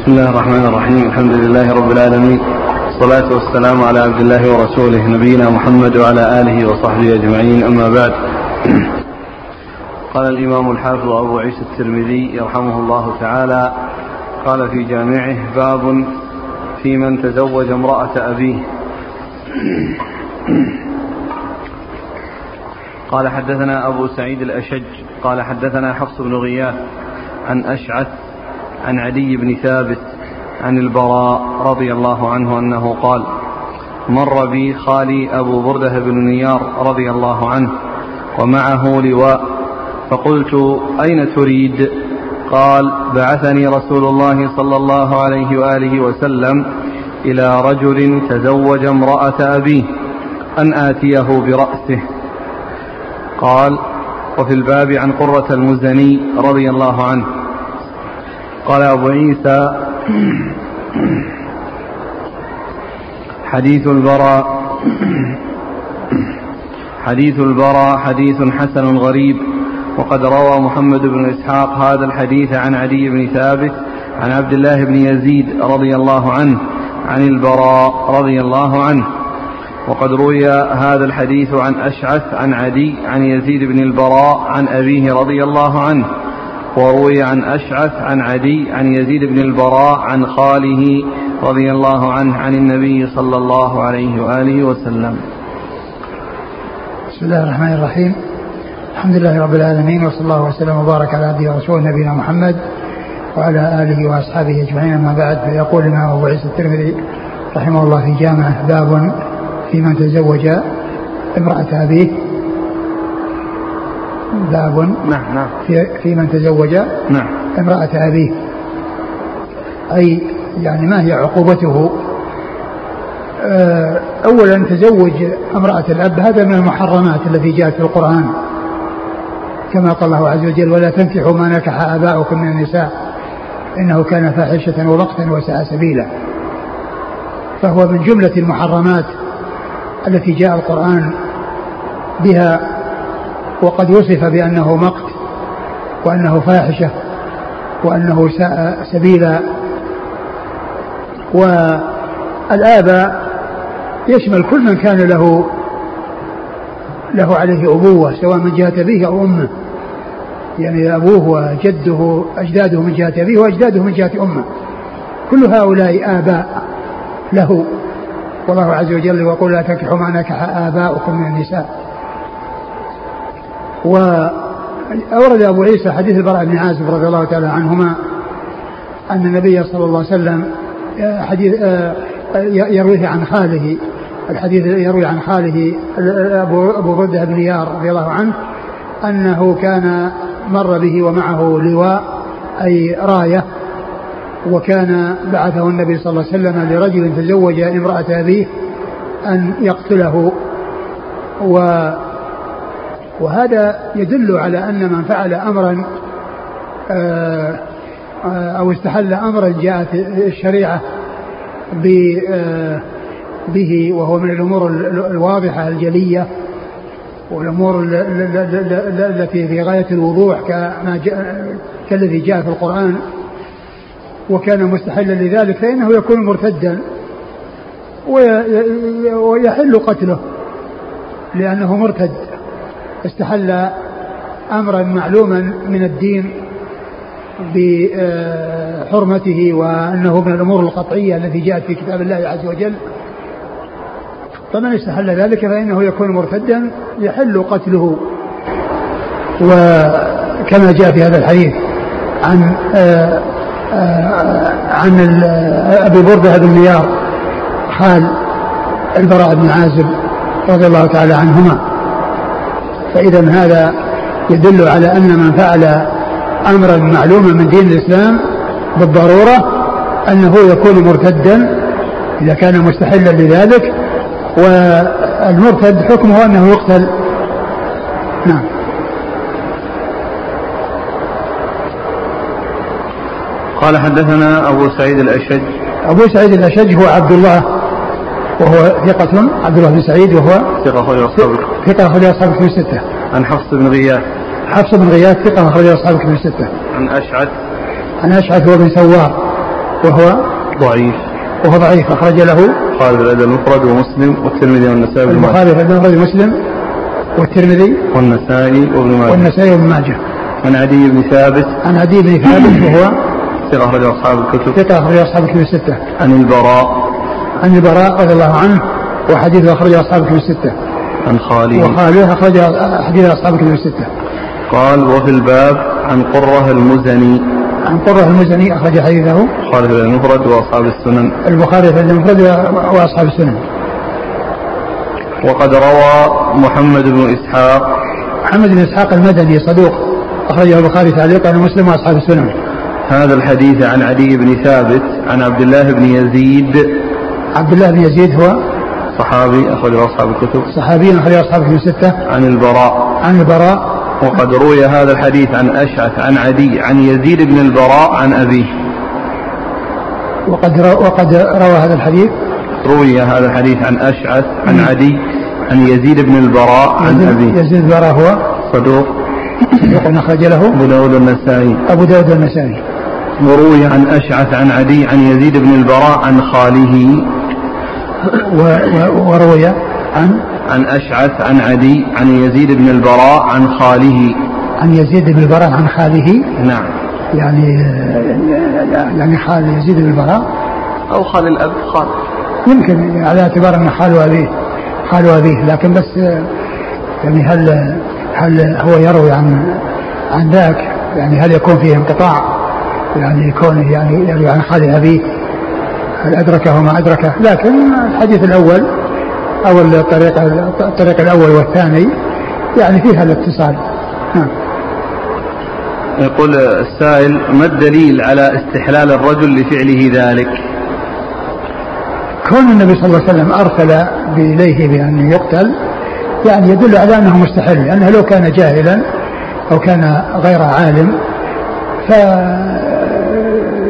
بسم الله الرحمن الرحيم الحمد لله رب العالمين والصلاة والسلام على عبد الله ورسوله نبينا محمد وعلى آله وصحبه أجمعين أما بعد قال الإمام الحافظ أبو عيسى الترمذي يرحمه الله تعالى قال في جامعه باب في من تزوج امرأة أبيه قال حدثنا أبو سعيد الأشج قال حدثنا حفص بن غياث عن أشعث عن علي بن ثابت عن البراء رضي الله عنه أنه قال مر بي خالي أبو بردة بن نيار رضي الله عنه ومعه لواء فقلت أين تريد؟ قال بعثني رسول الله صلى الله عليه وآله وسلم إلى رجل تزوج امرأة أبيه أن آتيه برأسه. قال وفي الباب عن قرة المزني رضي الله عنه. قال أبو عيسى حديث البراء حديث البراء حديث حسن غريب وقد روى محمد بن إسحاق هذا الحديث عن علي بن ثابت عن عبد الله بن يزيد رضي الله عنه عن البراء رضي الله عنه وقد روي هذا الحديث عن أشعث عن عدي عن يزيد بن البراء عن أبيه رضي الله عنه وروي عن أشعث عن عدي عن يزيد بن البراء عن خاله رضي الله عنه عن النبي صلى الله عليه وآله وسلم. بسم الله الرحمن الرحيم. الحمد لله رب العالمين وصلى الله وسلم وبارك على عبده ورسوله نبينا محمد وعلى آله وأصحابه أجمعين. أما بعد فيقول الإمام أبو عيسى الترمذي رحمه الله في جامعة باب في من تزوج امرأة أبيه. باب نعم نعم. في, في من تزوج نعم. امرأة أبيه. أي يعني ما هي عقوبته؟ آه، أولا تزوج امرأة الأب هذا من المحرمات التي جاءت في القرآن. كما قال الله عز وجل ولا تنكحوا ما نكح آباؤكم من النساء إنه كان فاحشة ومقتا وساء سبيلا. فهو من جملة المحرمات التي جاء القرآن بها وقد وصف بأنه مقت وأنه فاحشة وأنه ساء سبيلا. والآباء يشمل كل من كان له له عليه أبوة سواء من جهة أبيه أو أمه. يعني أبوه وجده أجداده من جهة أبيه وأجداده من جهة أمه. كل هؤلاء آباء له. والله عز وجل يقول لا تنكحوا ما نكح آباؤكم من النساء. وأورد أبو عيسى حديث البراء بن عازب رضي الله تعالى عنهما أن النبي صلى الله عليه وسلم حديث يرويه عن خاله. الحديث يروي عن خاله أبو, أبو بردة بن يار رضي الله عنه أنه كان مر به ومعه لواء أي راية وكان بعثه النبي صلى الله عليه وسلم لرجل تزوج امرأة أبيه أن يقتله و وهذا يدل على أن من فعل أمرا آه، أو استحل أمرا جاءت الشريعة آه، به وهو من الأمور الواضحة الجلية والأمور التي في غاية الوضوح كما جاء كالذي جاء في القرآن. وكان مستحلا لذلك فإنه يكون مرتدا ويحل قتله لأنه مرتد. استحل أمرا معلوما من الدين بحرمته وأنه من الأمور القطعية التي جاءت في كتاب الله عز وجل. فمن استحل ذلك فإنه يكون مرتدا يحل قتله. وكما جاء في هذا الحديث عن عن أبي بردة بن نيار حال البراء بن عازب رضي الله تعالى عنهما. فإذا هذا يدل على أن من فعل أمرا معلوما من دين الإسلام بالضرورة أنه يكون مرتدا إذا كان مستحلا لذلك والمرتد حكمه أنه يقتل. نعم. قال حدثنا أبو سعيد الأشج. أبو سعيد الأشج هو عبد الله وهو ثقة عبد الله بن سعيد وهو ثقة أخرج أصحاب ثقة أخرج أصحاب كتب الستة عن حفص بن غياث. حفص بن غياث ثقة أخرج أصحاب كتب الستة عن أشعث. عن أشعث هو بن سوار. وهو ضعيف. وهو ضعيف. أخرج له البخاري في الأدب المفرد ومسلم والترمذي والنسائي وابن ماجه. البخاري في الأدب المفرد ومسلم والترمذي والنسائي وابن ماجه. والنسائي وابن ماجه. عن عدي بن ثابت. عن عدي بن ثابت وهو ثقة أخرج أصحاب الكتب. ثقة أخرج أصحاب الكتب الستة عن البراء. عن البراء رضي الله عنه. وحديث أخرج أصحاب الكتب الستة عن خالد. وخالد أخرج حديث أصحاب الكتب الستة. قال وفي الباب عن قرة المزني. عن قرة المزني أخرج حديثه. البخاري في المفرد وأصحاب السنن. البخاري في المفرد وأصحاب السنن. وقد روى محمد بن إسحاق. محمد بن إسحاق المدني صدوق. أخرجه البخاري تعليقا ومسلم وأصحاب السنن. هذا الحديث عن عدي بن ثابت عن عبد الله بن يزيد. عبد الله بن يزيد هو صحابي أخرجه أصحاب الكتب. صحابي أخرج أصحاب الكتب الستة عن البراء. عن البراء. وقد روي هذا الحديث عن أشعث عن عدي عن يزيد بن البراء عن أبيه. وقد رو وقد روى هذا الحديث. روي هذا الحديث عن أشعث عن عدي عن يزيد بن البراء عن أبيه. يزيد البراء هو صدوق. صدوق أخرج له. أبو داود النسائي. أبو داود النسائي. وروي عن أشعث عن عدي عن يزيد بن البراء عن خاله. وروي عن عن أشعث عن عدي عن يزيد بن البراء عن خاله. عن يزيد بن البراء عن خاله. نعم. يعني يعني خال يزيد بن البراء. أو خال الأب خال. يمكن على اعتبار أن خال أبيه خال أبيه. لكن بس يعني هل هل هو يروي عن عن ذاك؟ يعني هل يكون فيه انقطاع؟ يعني كونه يعني يروي عن خال أبيه؟ هل أدركه ما أدركه؟ لكن الحديث الأول أو الطريق الطريق الأول والثاني يعني فيها الاتصال. نعم. يقول السائل ما الدليل على استحلال الرجل لفعله ذلك؟ كون النبي صلى الله عليه وسلم أرسل اليه بأن يقتل يعني يدل على أنه مستحيل لأنه لو كان جاهلا أو كان غير عالم ف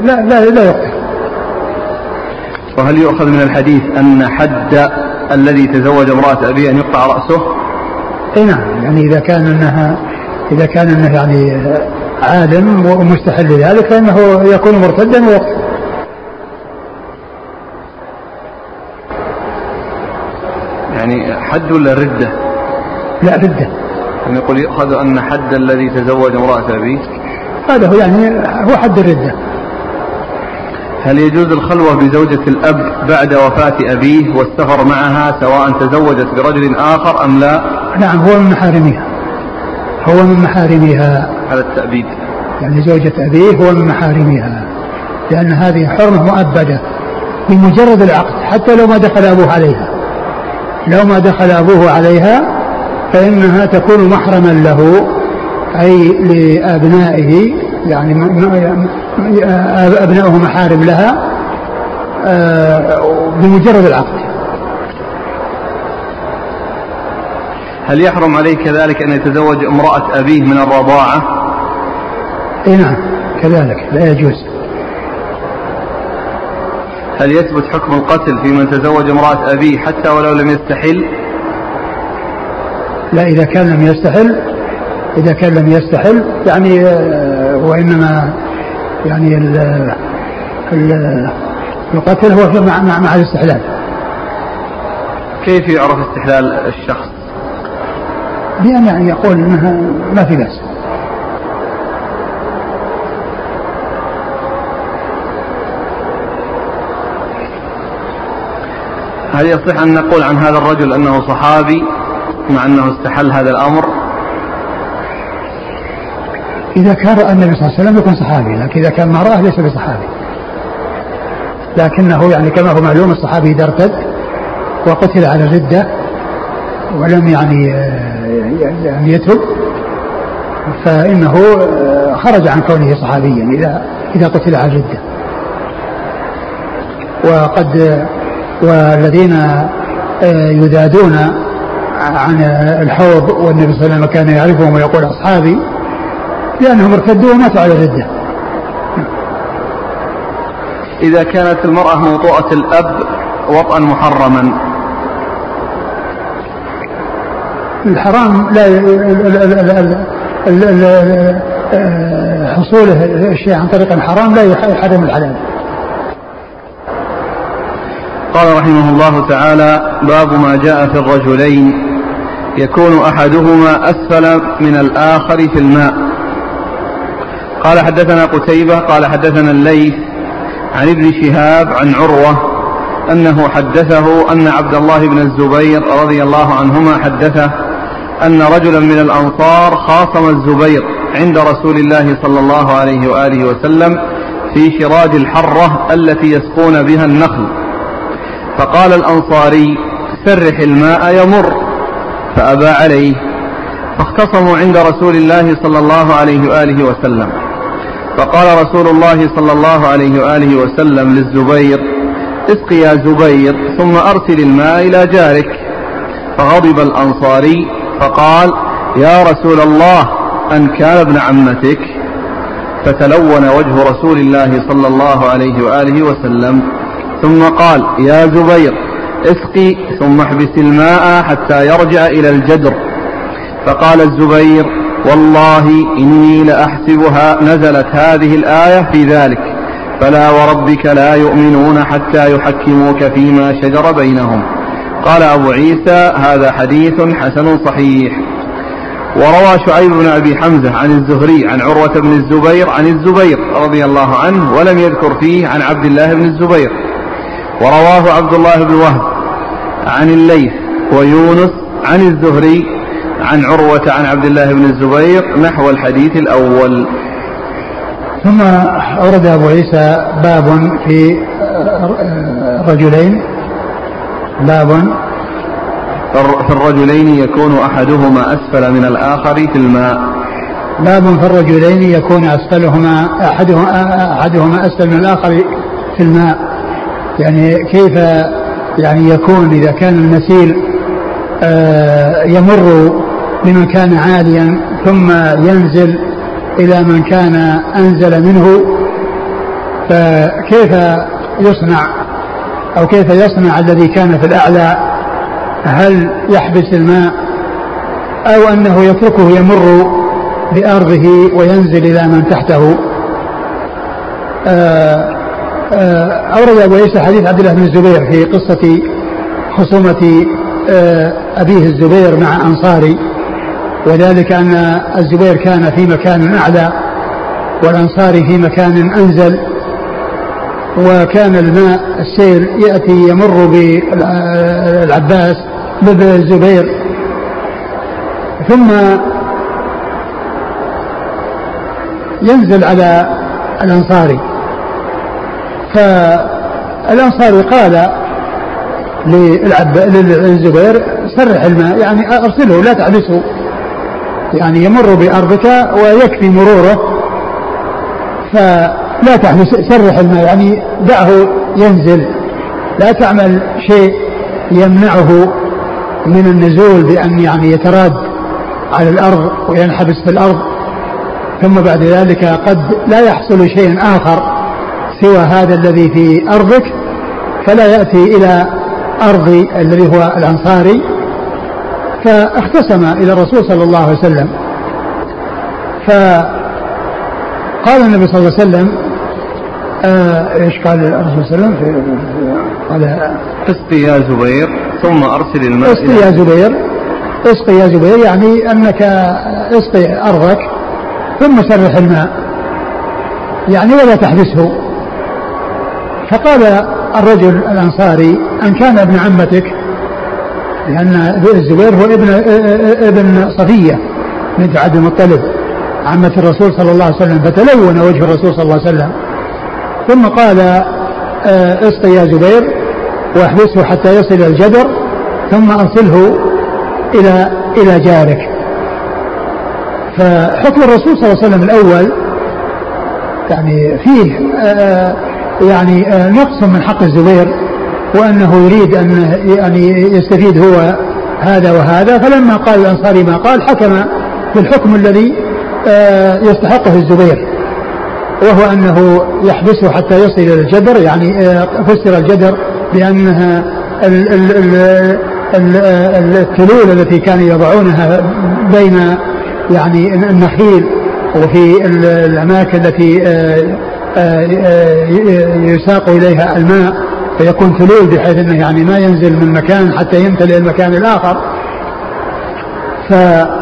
لا لا لا يقتل. وهل يؤخذ من الحديث أن حد الذي تزوج امرأة أبيه أن يقطع رأسه؟ إي نعم يعني إذا كان انها إذا كان أنه يعني عالم ومستحل لذلك فإنه يكون مرتدا ويقتل يعني حد ولا ردة؟ لا ردة. يعني يقول يؤخذ أن حد الذي تزوج امرأة أبيه؟ هذا هو يعني هو حد الردة. هل يجوز الخلوة بزوجة الأب بعد وفاة أبيه والسفر معها سواء تزوجت برجل آخر أم لا؟ نعم هو من محارمها هو من محارمها على التأبيد. يعني زوجة أبيه هو من محارمها لأن هذه حرمة مؤبدة بمجرد العقد حتى لو ما دخل أبوه عليها. لو ما دخل أبوه عليها فإنها تكون محرما له أي لأبنائه يعني أبنائه محارم لها آه، بمجرد العقد. هل يحرم عليه كذلك أن يتزوج امرأة أبيه من الرضاعة؟ اي نعم كذلك لا يجوز. هل يثبت حكم القتل في من تزوج امرأة أبيه حتى ولو لم يستحل؟ لا إذا كان لم يستحل إذا كان لم يستحل يعني وإنما يعني ال ال القتل هو مع, مع, مع الاستحلال. كيف يعرف استحلال الشخص؟ بأن يعني يقول إنها ما في بأس. هل يصح أن نقول عن هذا الرجل أنه صحابي مع أنه استحل هذا الأمر؟ إذا كان رأى النبي صلى الله عليه وسلم يكون صحابي لكن إذا كان ما رآه ليس بصحابي. لكنه يعني كما هو معلوم الصحابي إذا ارتد وقتل على الردة ولم يعني آه، يعني يتب فإنه آه، خرج عن كونه صحابيا إذا إذا قتل على الردة. وقد والذين آه، يذادون عن الحوض والنبي صلى الله عليه وسلم كان يعرفهم ويقول أصحابي لأنهم ارتدوا وماتوا على الردة إذا كانت المرأة موطوءة الأب وطئا محرما. الحرام لا حصوله الشيء عن طريق الحرام لا يح- يحرم الحلال قال رحمه الله تعالى باب ما جاء في الرجلين. يكون أحدهما أسفل من الآخر في الماء. قال حدثنا قتيبة قال حدثنا الليث عن ابن شهاب عن عروة أنه حدثه أن عبد الله بن الزبير رضي الله عنهما حدثه أن رجلا من الأنصار خاصم الزبير عند رسول الله صلى الله عليه وآله وسلم في شراج الحرة التي يسقون بها النخل. فقال الأنصاري سرح الماء يمر. فأبى عليه. فاختصموا عند رسول الله صلى الله عليه وآله وسلم. فقال رسول الله صلى الله عليه وآله وسلم للزبير اسق يا زبير ثم أرسل الماء إلى جارك. فغضب الأنصاري فقال يا رسول الله أن كان ابن عمتك. فتلون وجه رسول الله صلى الله عليه وآله وسلم ثم قال يا زبير اسقي ثم احبس الماء حتى يرجع إلى الجدر. فقال الزبير والله إني لأحسبها نزلت هذه الآية في ذلك. فلا وربك لا يؤمنون حتى يحكموك فيما شجر بينهم. قال أبو عيسى هذا حديث حسن صحيح. وروى شعيب بن أبي حمزة عن الزهري عن عروة بن الزبير عن الزبير رضي الله عنه ولم يذكر فيه عن عبد الله بن الزبير. ورواه عبد الله بن وهب عن الليث ويونس عن الزهري عن عروة عن عبد الله بن الزبير نحو الحديث الأول. ثم أورد أبو عيسى باب في رجلين. باب في الرجلين يكون أحدهما أسفل من الآخر في الماء. باب في الرجلين يكون أسفلهما أحدهما, أحدهما أسفل من الآخر في الماء. يعني كيف يعني يكون إذا كان المسيل آه، يمر بمن كان عاليا ثم ينزل إلى من كان أنزل منه فكيف يصنع أو كيف يصنع الذي كان في الأعلى؟ هل يحبس الماء أو أنه يتركه يمر بأرضه وينزل إلى من تحته؟ آه، آه، أورد أبو عيسى حديث عبد الله بن الزبير في قصة خصومة آه، أبيه الزبير مع أنصاري. وذلك أن الزبير كان في مكان أعلى والأنصاري في مكان أنزل وكان الماء السيل يأتي يمر بالعباس بالزبير ثم ينزل على الأنصاري فالأنصاري قال للزبير سرح الماء يعني أرسله لا تحبسه يعني يمر بأرضك ويكفي مروره فلا تحبس سرح الماء يعني دعه ينزل. لا تعمل شيء يمنعه من النزول بأن يعني يتراد على الأرض وينحبس في الأرض. ثم بعد ذلك قد لا يحصل شيء آخر سوى هذا الذي في أرضك فلا يأتي إلى أرض الذي هو الأنصاري. فاختصم إلى الرسول صلى الله عليه وسلم. فقال النبي صلى الله عليه وسلم آه إيش قال الرسول صلى الله عليه وسلم؟ قال اسقي يا زبير ثم أرسل الماء اسقي يا زبير اسقي يا زبير يعني أنك اسقي أرضك ثم سرح الماء. يعني ولا تحبسه. فقال الرجل الأنصاري أن كان ابن عمتك لأن الزبير هو ابن ابن صفية بنت عبد المطلب عمة الرسول صلى الله عليه وسلم فتلون وجه الرسول صلى الله عليه وسلم. ثم قال اسقي يا زبير واحبسه حتى يصل الجدر ثم أرسله إلى إلى جارك. فحكم الرسول صلى الله عليه وسلم الأول يعني فيه يعني نقص من حق الزبير. وأنه يريد أن يعني يستفيد هو هذا وهذا فلما قال الأنصاري ما قال حكم بالحكم الذي آه، يستحقه الزبير وهو أنه يحبسه حتى يصل إلى الجدر يعني آه، فسر الجدر بأنها التلول التي كانوا يضعونها بين يعني النخيل وفي الأماكن التي آه، يساق إليها الماء. فيكون تلول بحيث إنه يعني ما ينزل من مكان حتى يمتلئ المكان الآخر. فالرسول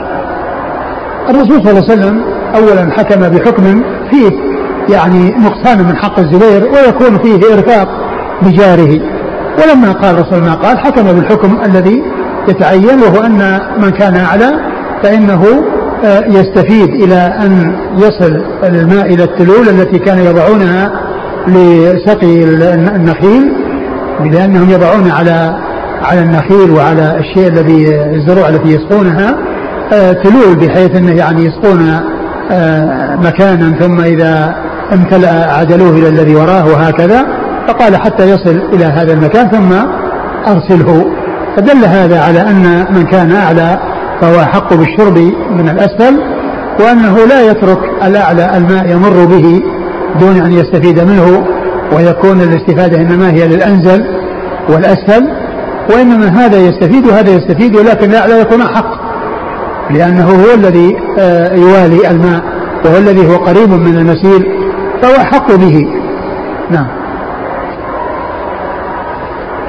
صلى الله عليه وسلم اولا حكم بحكم فيه يعني نقصان من حق الزبير ويكون فيه ارفاق بجاره. ولما قال الرسول ما قال حكم بالحكم الذي يتعين وهو أن من كان أعلى فإنه آه، يستفيد إلى أن يصل الماء إلى التلول التي كانوا يضعونها لسقي النخيل. لانهم يضعون على على النخيل وعلى الشيء الذي الزروع التي يسقونها آه، تلول بحيث إنه يعني يسقون آه، مكانا ثم إذا امتلأ عدلوه إلى الذي وراه وهكذا فقال حتى يصل إلى هذا المكان ثم أرسله. فدل هذا على أن من كان أعلى فهو احق بالشرب من الأسفل وأنه لا يترك الأعلى الماء يمر به دون أن يستفيد منه. ويكون الاستفادة إنما هي للأنزل والأسفل وإنما هذا يستفيد وهذا يستفيد ولكن الاعلى يكون احق لأنه هو الذي آه، يوالي الماء وهو الذي هو قريب من المسيل فهو احق به. نعم.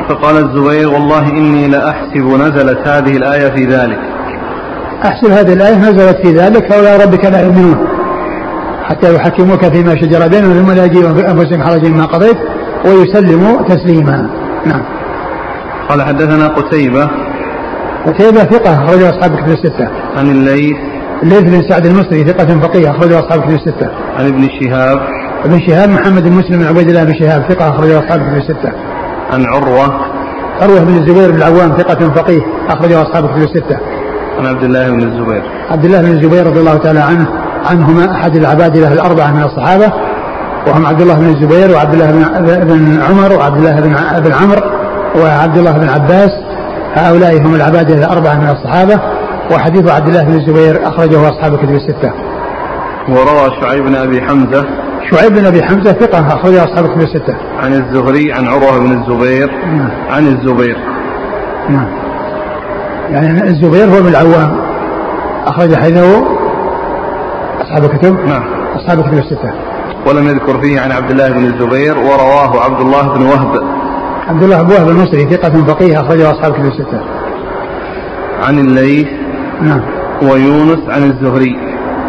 فقال الزبير والله إني لأحسب نزلت هذه الآية في ذلك. أحسب هذه الآية نزلت في ذلك فولا ربك لا يؤمنون. حتى يحكموك فيما شجر بينهم ثم لا يجيبون في أنفسهم حرج ما قضيت ويسلموا تسليما. نعم. قال حدثنا قتيبة. قتيبة ثقة أخرج أصحاب كتب الستة. عن الليث. الليث بن سعد المصري ثقة فقيه أخرج أصحاب كتب الستة. عن ابن شهاب. ابن شهاب محمد بن مسلم بن عبيد الله بن شهاب ثقة أخرج أصحاب كتب الستة. عن عروة. عروة بن الزبير بن العوام ثقة فقيه أخرجه أصحاب كتب الستة. عن عبد الله بن الزبير. عبد الله بن الزبير رضي الله تعالى عنه. عنهما أحد العباد له الأربعة من الصحابة وهم عبد الله بن الزبير وعبد الله بن عمر وعبد الله بن بن عمرو وعبد الله بن عباس هؤلاء هم العباد الأربعة من الصحابة وحديث عبد الله بن الزبير أخرجه أصحاب كتب الستة. وروى شعيب بن أبي حمزة شعيب بن أبي حمزة ثقة اخرجه أصحاب الكتب الستة. عن الزهري عن عروة بن الزبير نعم. عن الزبير. نعم. يعني الزبير هو من العوام أخرج حديثه أصحاب الكتب نعم أصحاب الكتب الستة. ولم يذكر فيه عن عبد الله بن الزبير ورواه عبد الله بن وهب. عبد الله بن وهب المصري ثقة فقيه أخرجه أصحاب الكتب الستة. عن الليث نعم. ويونس عن الزهري.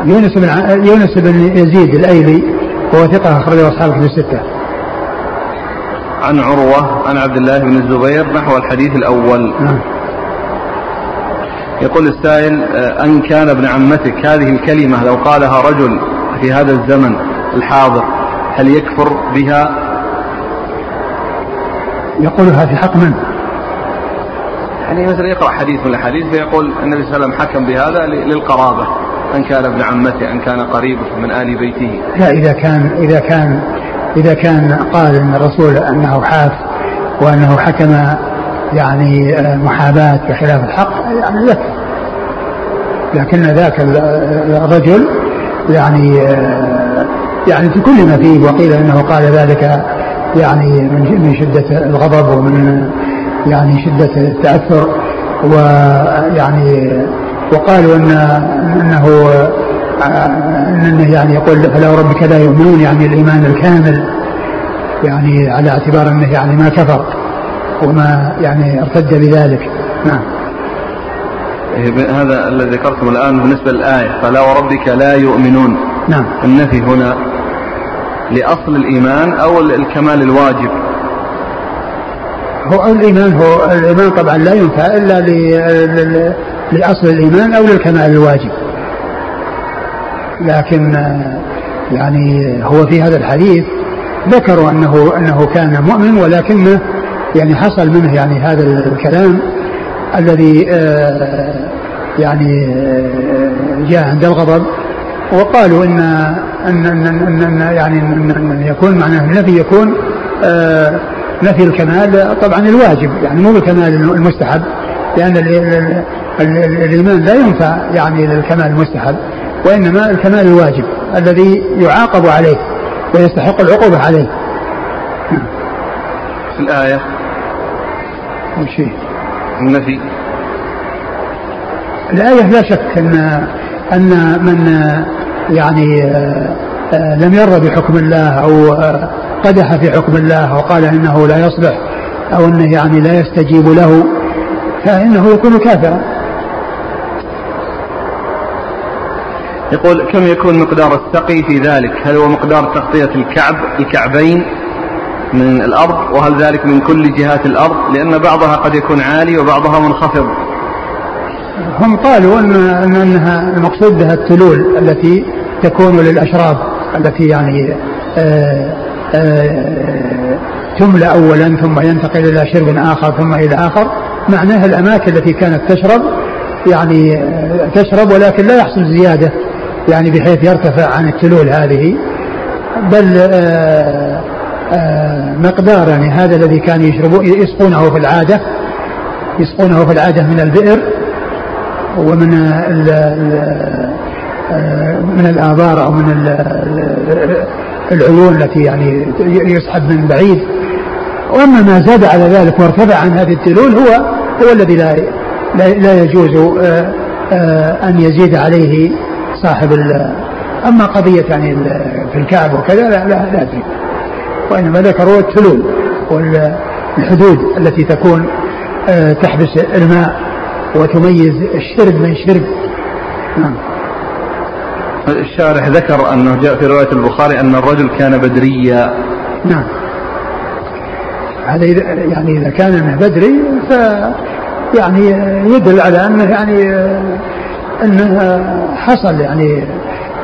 يونس بن يونس بن يزيد الأيلي وهو ثقة أخرجه أصحاب الكتب الستة. عن عروة عن عبد الله بن الزبير نحو الحديث الأول. نعم. يقول السائل آه، أن كان ابن عمتك هذه الكلمة لو قالها رجل في هذا الزمن الحاضر هل يكفر بها؟ يقولها في حق من؟ يعني مثلا يقرأ حديث من الأحاديث فيقول النبي صلى الله عليه وسلم حكم بهذا للقرابة أن كان ابن عمته أن كان قريبه من آل بيته لا إذا كان إذا كان إذا كان قال أن الرسول أنه حاف وأنه حكم يعني آه، محاباة بخلاف الحق يعني يكفي لكن ذاك الرجل يعني آه، يعني في كل ما فيه وقيل إنه قال ذلك يعني من من شدة الغضب ومن يعني شدة التأثر ويعني وقالوا إن إنه انه يعني يقول فلا ربك لا يؤمنون يعني الإيمان الكامل يعني على اعتبار إنه يعني ما كفر وما يعني ارتد بذلك. نعم. هذا الذي ذكرتم الآن بالنسبة للآية. فلا وربك لا يؤمنون. نعم. النفي هنا لأصل الإيمان أو الكمال الواجب. هو الإيمان هو الإيمان طبعا لا ينفع إلا لأصل الإيمان أو للكمال الواجب. لكن يعني هو في هذا الحديث ذكروا أنه أنه كان مؤمن ولكنه يعني حصل منه يعني هذا الكلام. الذي يعني جاء عند الغضب وقالوا إن إن إن, إن, إن يعني إن يكون معناه النفي يكون نفي الكمال طبعا الواجب يعني مو الكمال المستحب لأن الإيمان لا ينفع يعني للكمال المستحب وإنما الكمال الواجب الذي يعاقب عليه ويستحق العقوبة عليه. في الآية. وش النفي؟ الآية لا شك أن أن من يعني آه، لم يرضى بحكم الله أو آه، قدح في حكم الله وقال إنه لا يصلح أو أنه يعني لا يستجيب له فإنه يكون كافرا. يقول كم يكون مقدار السقي في ذلك؟ هل هو مقدار تغطية الكعب الكعبين؟ من الأرض وهل ذلك من كل جهات الأرض؟ لأن بعضها قد يكون عالي وبعضها منخفض. هم قالوا أن أنها المقصود بها التلول التي تكون للأشراب التي يعني آآ آآ تملى أولا ثم ينتقل إلى شرب آخر ثم إلى آخر. معناها الأماكن التي كانت تشرب يعني تشرب ولكن لا يحصل زيادة يعني بحيث يرتفع عن التلول هذه. بل آآ مقدار يعني هذا الذي كان يشربون يسقونه في العادة يسقونه في العادة من البئر ومن ال من الآبار أو من العيون التي يعني يسحب من بعيد. وأما ما زاد على ذلك وارتفع عن هذه التلول هو هو الذي لا لا يجوز أن يزيد عليه صاحب أما قضية يعني في الكعب وكذا لا لا لا أدري. وإنما ذكروا التلول والحدود التي تكون تحبس الماء وتميز الشرب من شرب نعم. الشارح ذكر أنه جاء في رواية البخاري أن الرجل كان بدريا. نعم. هذا يعني إذا كان انه بدري ف يعني يدل على أنه يعني أنه حصل يعني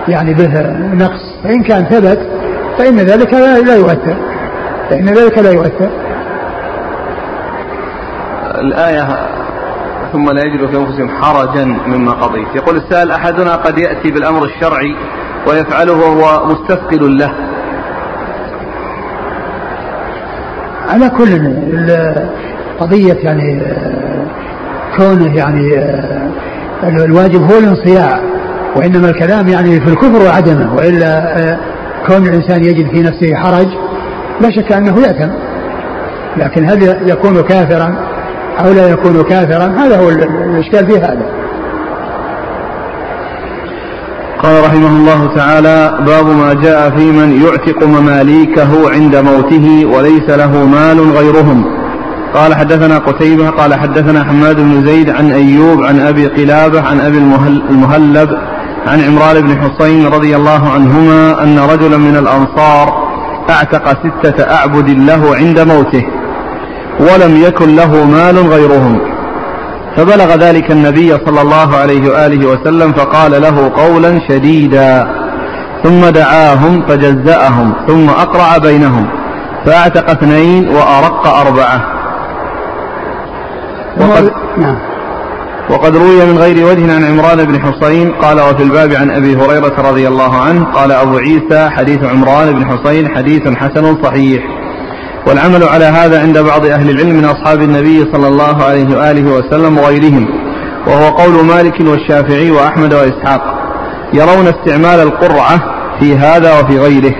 يعني به نقص. فإن كان ثبت فإن ذلك لا يؤثر. فإن ذلك لا يؤثر. الآية ثم لا يجد في أنفسهم حرجا مما قضيت. يقول السائل أحدنا قد يأتي بالأمر الشرعي ويفعله وهو مستثقل له. على كل قضية يعني كونه يعني الواجب هو الانصياع وإنما الكلام يعني في الكفر وعدمه وإلا كون الإنسان يجد في نفسه حرج لا شك أنه يأثم. لكن هل يكون كافرا أو لا يكون كافرا هذا هو الإشكال في هذا. قال رحمه الله تعالى باب ما جاء في من يعتق مماليكه عند موته وليس له مال غيرهم. قال حدثنا قتيبة قال حدثنا حماد بن زيد عن أيوب عن أبي قلابة عن أبي المهلب عن عمران بن حصين رضي الله عنهما أن رجلا من الأنصار أعتق ستة أعبد له عند موته ولم يكن له مال غيرهم. فبلغ ذلك النبي صلى الله عليه وآله وسلم فقال له قولا شديدا. ثم دعاهم فجزأهم ثم أقرع بينهم فأعتق اثنين وأرق أربعة. وقد, نعم. وقد روي من غير وجه عن عمران بن حصين قال وفي الباب عن أبي هريرة رضي الله عنه قال أبو عيسى حديث عمران بن حصين حديث حسن صحيح. والعمل على هذا عند بعض أهل العلم من أصحاب النبي صلى الله عليه وآله وسلم وغيرهم وهو قول مالك والشافعي وأحمد وإسحاق يرون استعمال القرعة في هذا وفي غيره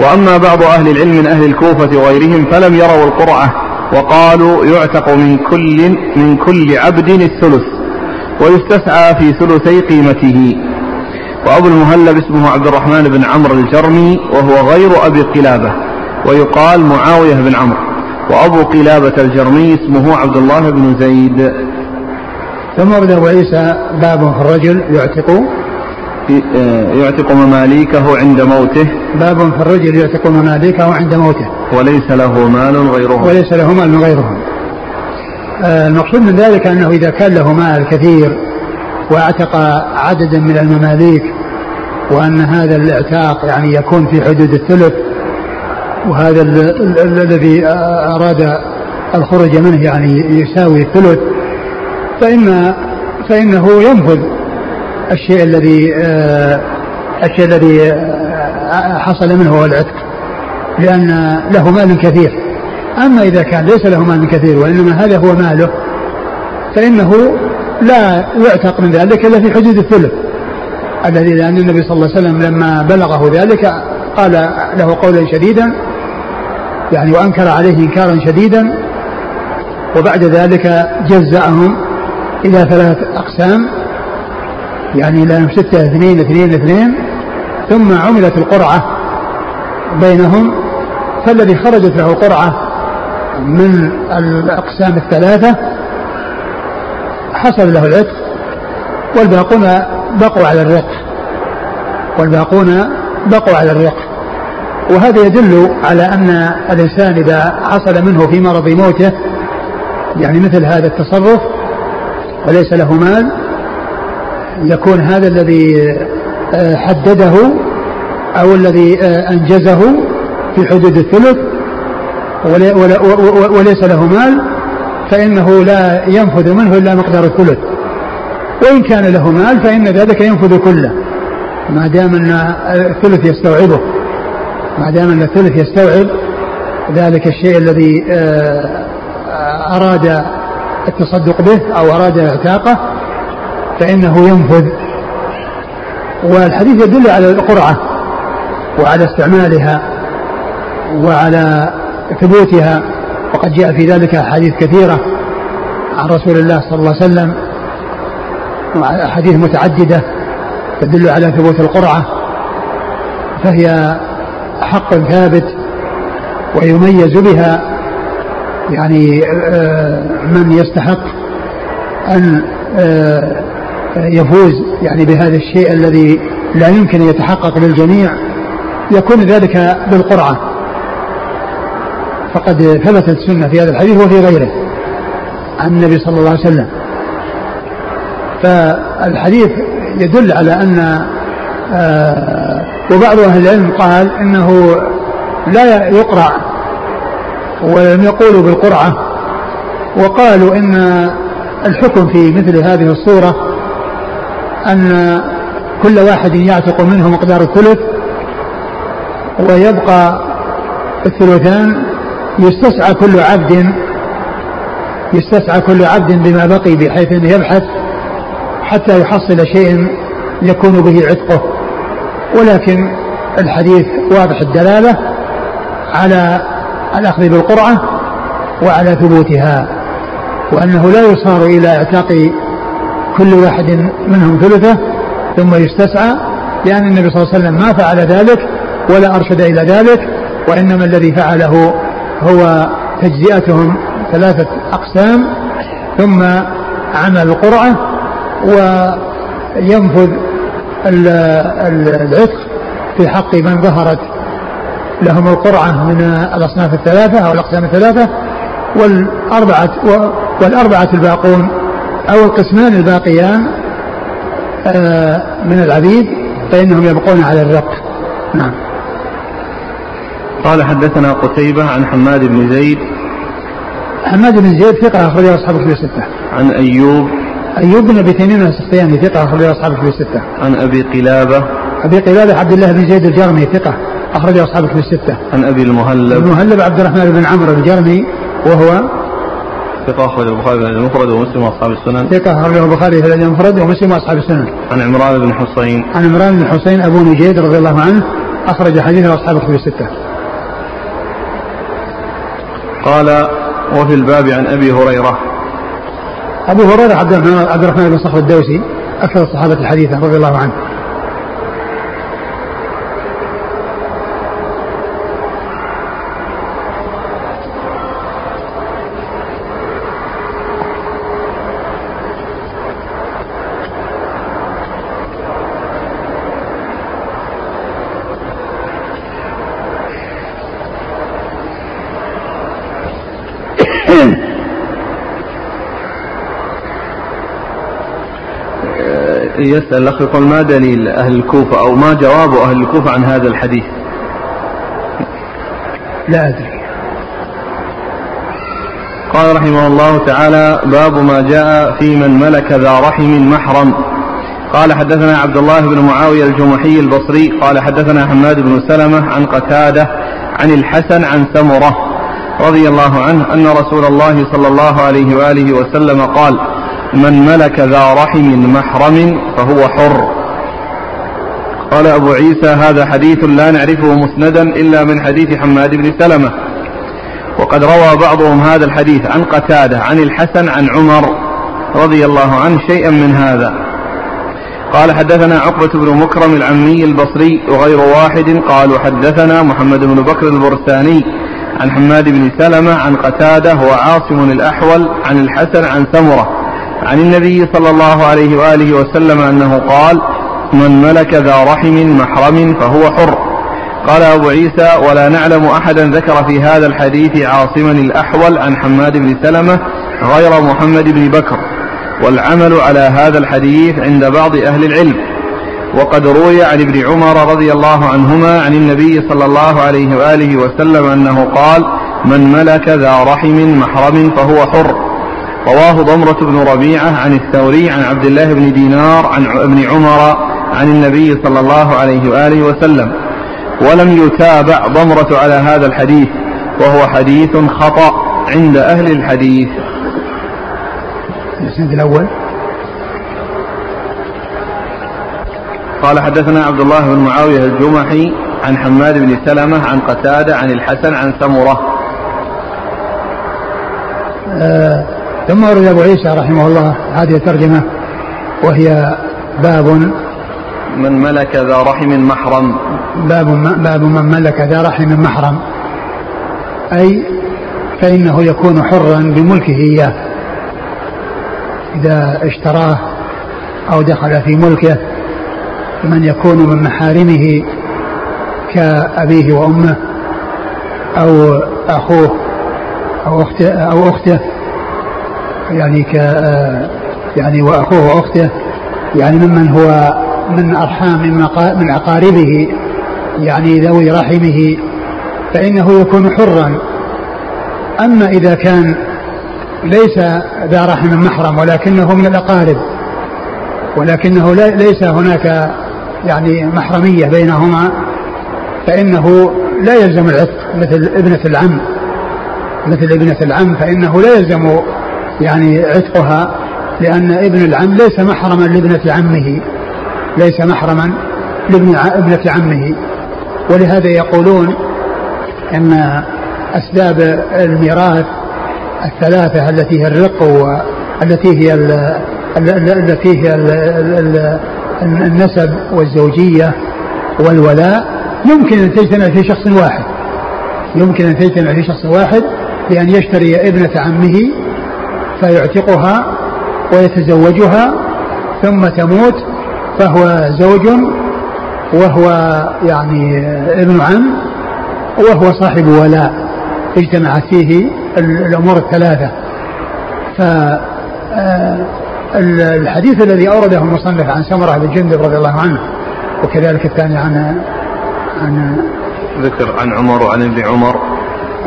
وأما بعض أهل العلم من أهل الكوفة وغيرهم فلم يروا القرعة وقالوا يعتق من كل من كل عبد الثلث ويستسعى في ثلثي قيمته. وأبو المهلب اسمه عبد الرحمن بن عمرو الجرمي وهو غير أبي قلابة ويقال معاوية بن عمرو. وأبو قلابة الجرمي اسمه عبد الله بن زيد. ثم ورد أبو عيسى باب الرجل يعتق يعتق مماليكه عند موته. باب في الرجل يعتق مماليكه عند موته. وليس له مال غيرهم. وليس له مال غيرهم. آه، المقصود من ذلك أنه إذا كان له مال كثير واعتق عددا من المماليك وأن هذا الإعتاق يعني يكون في حدود الثلث وهذا الذي أراد الخروج منه يعني يساوي الثلث فإن فإنه ينفذ. الشيء الذي آه، الشيء الذي آه، حصل منه هو العتق لأن له مال كثير. أما إذا كان ليس له مال كثير وإنما هذا هو ماله فإنه لا يعتق من ذلك إلا في حدود الثلث. الذي لأن النبي صلى الله عليه وسلم لما بلغه ذلك قال له قولا شديدا يعني وأنكر عليه إنكارا شديدا وبعد ذلك جزأهم إلى ثلاث أقسام. يعني إلى ستة اثنين اثنين اثنين ثم عملت القرعة بينهم فالذي خرجت له قرعة من الأقسام الثلاثة حصل له العتق والباقون بقوا على الرق والباقون بقوا على الرق. وهذا يدل على أن الإنسان إذا حصل منه في مرض موته يعني مثل هذا التصرف وليس له مال يكون هذا الذي آه، حدده أو الذي آه، أنجزه في حدود الثلث وليس له مال فإنه لا ينفذ منه إلا مقدار الثلث. وإن كان له مال فإن ذلك ينفذ كله ما دام أن الثلث يستوعبه. ما دام أن الثلث يستوعب ذلك الشيء الذي آه، أراد التصدق به أو أراد إعتاقه فإنه ينفذ. والحديث يدل على القرعة وعلى استعمالها وعلى ثبوتها وقد جاء في ذلك أحاديث كثيرة عن رسول الله صلى الله عليه وسلم أحاديث متعددة تدل على ثبوت القرعة فهي حق ثابت ويميز بها يعني آه، من يستحق أن آه، يفوز يعني بهذا الشيء الذي لا يمكن أن يتحقق للجميع يكون ذلك بالقرعة. فقد ثبتت السنة في هذا الحديث وفي غيره عن النبي صلى الله عليه وسلم. فالحديث يدل على أن آه وبعض أهل العلم قال إنه لا يقرع ولم يقولوا بالقرعة وقالوا إن الحكم في مثل هذه الصورة أن كل واحد يعتق منه مقدار الثلث ويبقى الثلثان يستسعى كل عبد يستسعى كل عبد بما بقي بحيث انه يبحث حتى يحصل شيء يكون به عتقه. ولكن الحديث واضح الدلالة على الأخذ بالقرعة وعلى ثبوتها وأنه لا يصار إلى إعتاق كل واحد منهم ثلثه ثم يستسعى لأن النبي صلى الله عليه وسلم ما فعل ذلك ولا أرشد إلى ذلك وإنما الذي فعله هو تجزئتهم ثلاثة أقسام ثم عمل القرعة وينفذ العتق في حق من ظهرت لهم القرعة من الأصناف الثلاثة أو الأقسام الثلاثة والأربعة والأربعة الباقون أو القسمان الباقيان آه، من العبيد فإنهم يبقون على الرق نعم قال حدثنا قتيبة عن حماد بن زيد حماد بن زيد ثقة أخرجه أصحاب الكتب الستة. عن أيوب أيوب بن أبي تميم السختياني ثقة أخرجه أصحاب الكتب الستة. عن أبي قلابة أبي قلابة عبد الله بن زيد الجرمي ثقة أخرجه أصحاب الكتب الستة. عن أبي المهلب المهلب عبد الرحمن بن عمرو الجرمي وهو ثقة أخرجه البخاري في المفرد ومسلم وأصحاب السنن. ثقة أخرجه البخاري في المفرد ومسلم وأصحاب السنن. عن عمران بن حصين. عن عمران بن حصين أبو نجيد رضي الله عنه أخرج حديثه أصحاب الكتب الستة. قال وفي الباب عن أبي هريرة أبو هريرة عبد الرحمن, عبد الرحمن بن صخر الدوسي أكثر الصحابة حديثا رضي الله عنه يسأل الأخ يقول ما دليل أهل الكوفة أو ما جواب أهل الكوفة عن هذا الحديث؟ لا أدري. قال رحمه الله تعالى باب ما جاء في من ملك ذا رحم محرم. قال حدثنا عبد الله بن معاوية الجمحي البصري. قال حدثنا حماد بن سلمة عن قتادة عن الحسن عن سمرة رضي الله عنه أن رسول الله صلى الله عليه وآله وسلم قال من ملك ذا رحم محرم فهو حر. قال أبو عيسى هذا حديث لا نعرفه مسندا إلا من حديث حماد بن سلمة. وقد روى بعضهم هذا الحديث عن قتادة عن الحسن عن عمر رضي الله عنه شيئا من هذا. قال حدثنا عقبة بن مكرم العمي البصري وغير واحد. قالوا حدثنا محمد بن بكر البرساني عن حماد بن سلمة عن قتادة وعاصم الأحول عن الحسن عن سمرة عن النبي صلى الله عليه وآله وسلم أنه قال من ملك ذا رحم محرم فهو حر. قال أبو عيسى ولا نعلم أحدا ذكر في هذا الحديث عاصما الأحول عن حماد بن سلمة غير محمد بن بكر. والعمل على هذا الحديث عند بعض أهل العلم. وقد روي عن ابن عمر رضي الله عنهما عن النبي صلى الله عليه وآله وسلم أنه قال من ملك ذا رحم محرم فهو حر. رواه ضمرة بن ربيعة عن الثوري عن عبد الله بن دينار عن ابن عمر عن النبي صلى الله عليه وآله وسلم. ولم يتابع ضمرة على هذا الحديث وهو حديث خطأ عند أهل الحديث. الإسناد الأول. قال حدثنا عبد الله بن معاوية الجمحي عن حماد بن سلمة عن قتادة عن الحسن عن سمرة آه ثم ورد أبو عيسى رحمه الله هذه الترجمة وهي باب من ملك ذا رحم محرم. باب باب من ملك ذا رحم محرم. أي فإنه يكون حرا بملكه إياه. إذا اشتراه أو دخل في ملكه من يكون من محارمه كأبيه وأمه أو أخوه أو أخته أو أخته يعني ك يعني وأخوه وأخته يعني ممن هو من أرحام من أقاربه يعني ذوي رحمه فإنه يكون حرا. أما إذا كان ليس ذا رحم محرم ولكنه من الأقارب ولكنه ليس هناك يعني محرمية بينهما فإنه لا يلزم العتق مثل ابنة العم. مثل ابنة العم فإنه لا يلزم يعني عتقها لأن ابن العم ليس محرما لابنة عمه. ليس محرما لابن ابنة عمه. ولهذا يقولون أن أسباب الميراث الثلاثة التي هي الرق والتي هي التي هي النسب والزوجية والولاء يمكن أن تجتمع في شخص واحد. يمكن أن تجتمع في شخص واحد بأن يشتري ابنة عمه فيعتقها ويتزوجها ثم تموت فهو زوج وهو يعني ابن عم وهو صاحب ولاء اجتمعت فيه الأمور الثلاثة. ف آه، الحديث الذي أورده المصنف عن سمرة بن جندب رضي الله عنه وكذلك الثاني عن عن ذكر عن عمر وعن ابن عمر.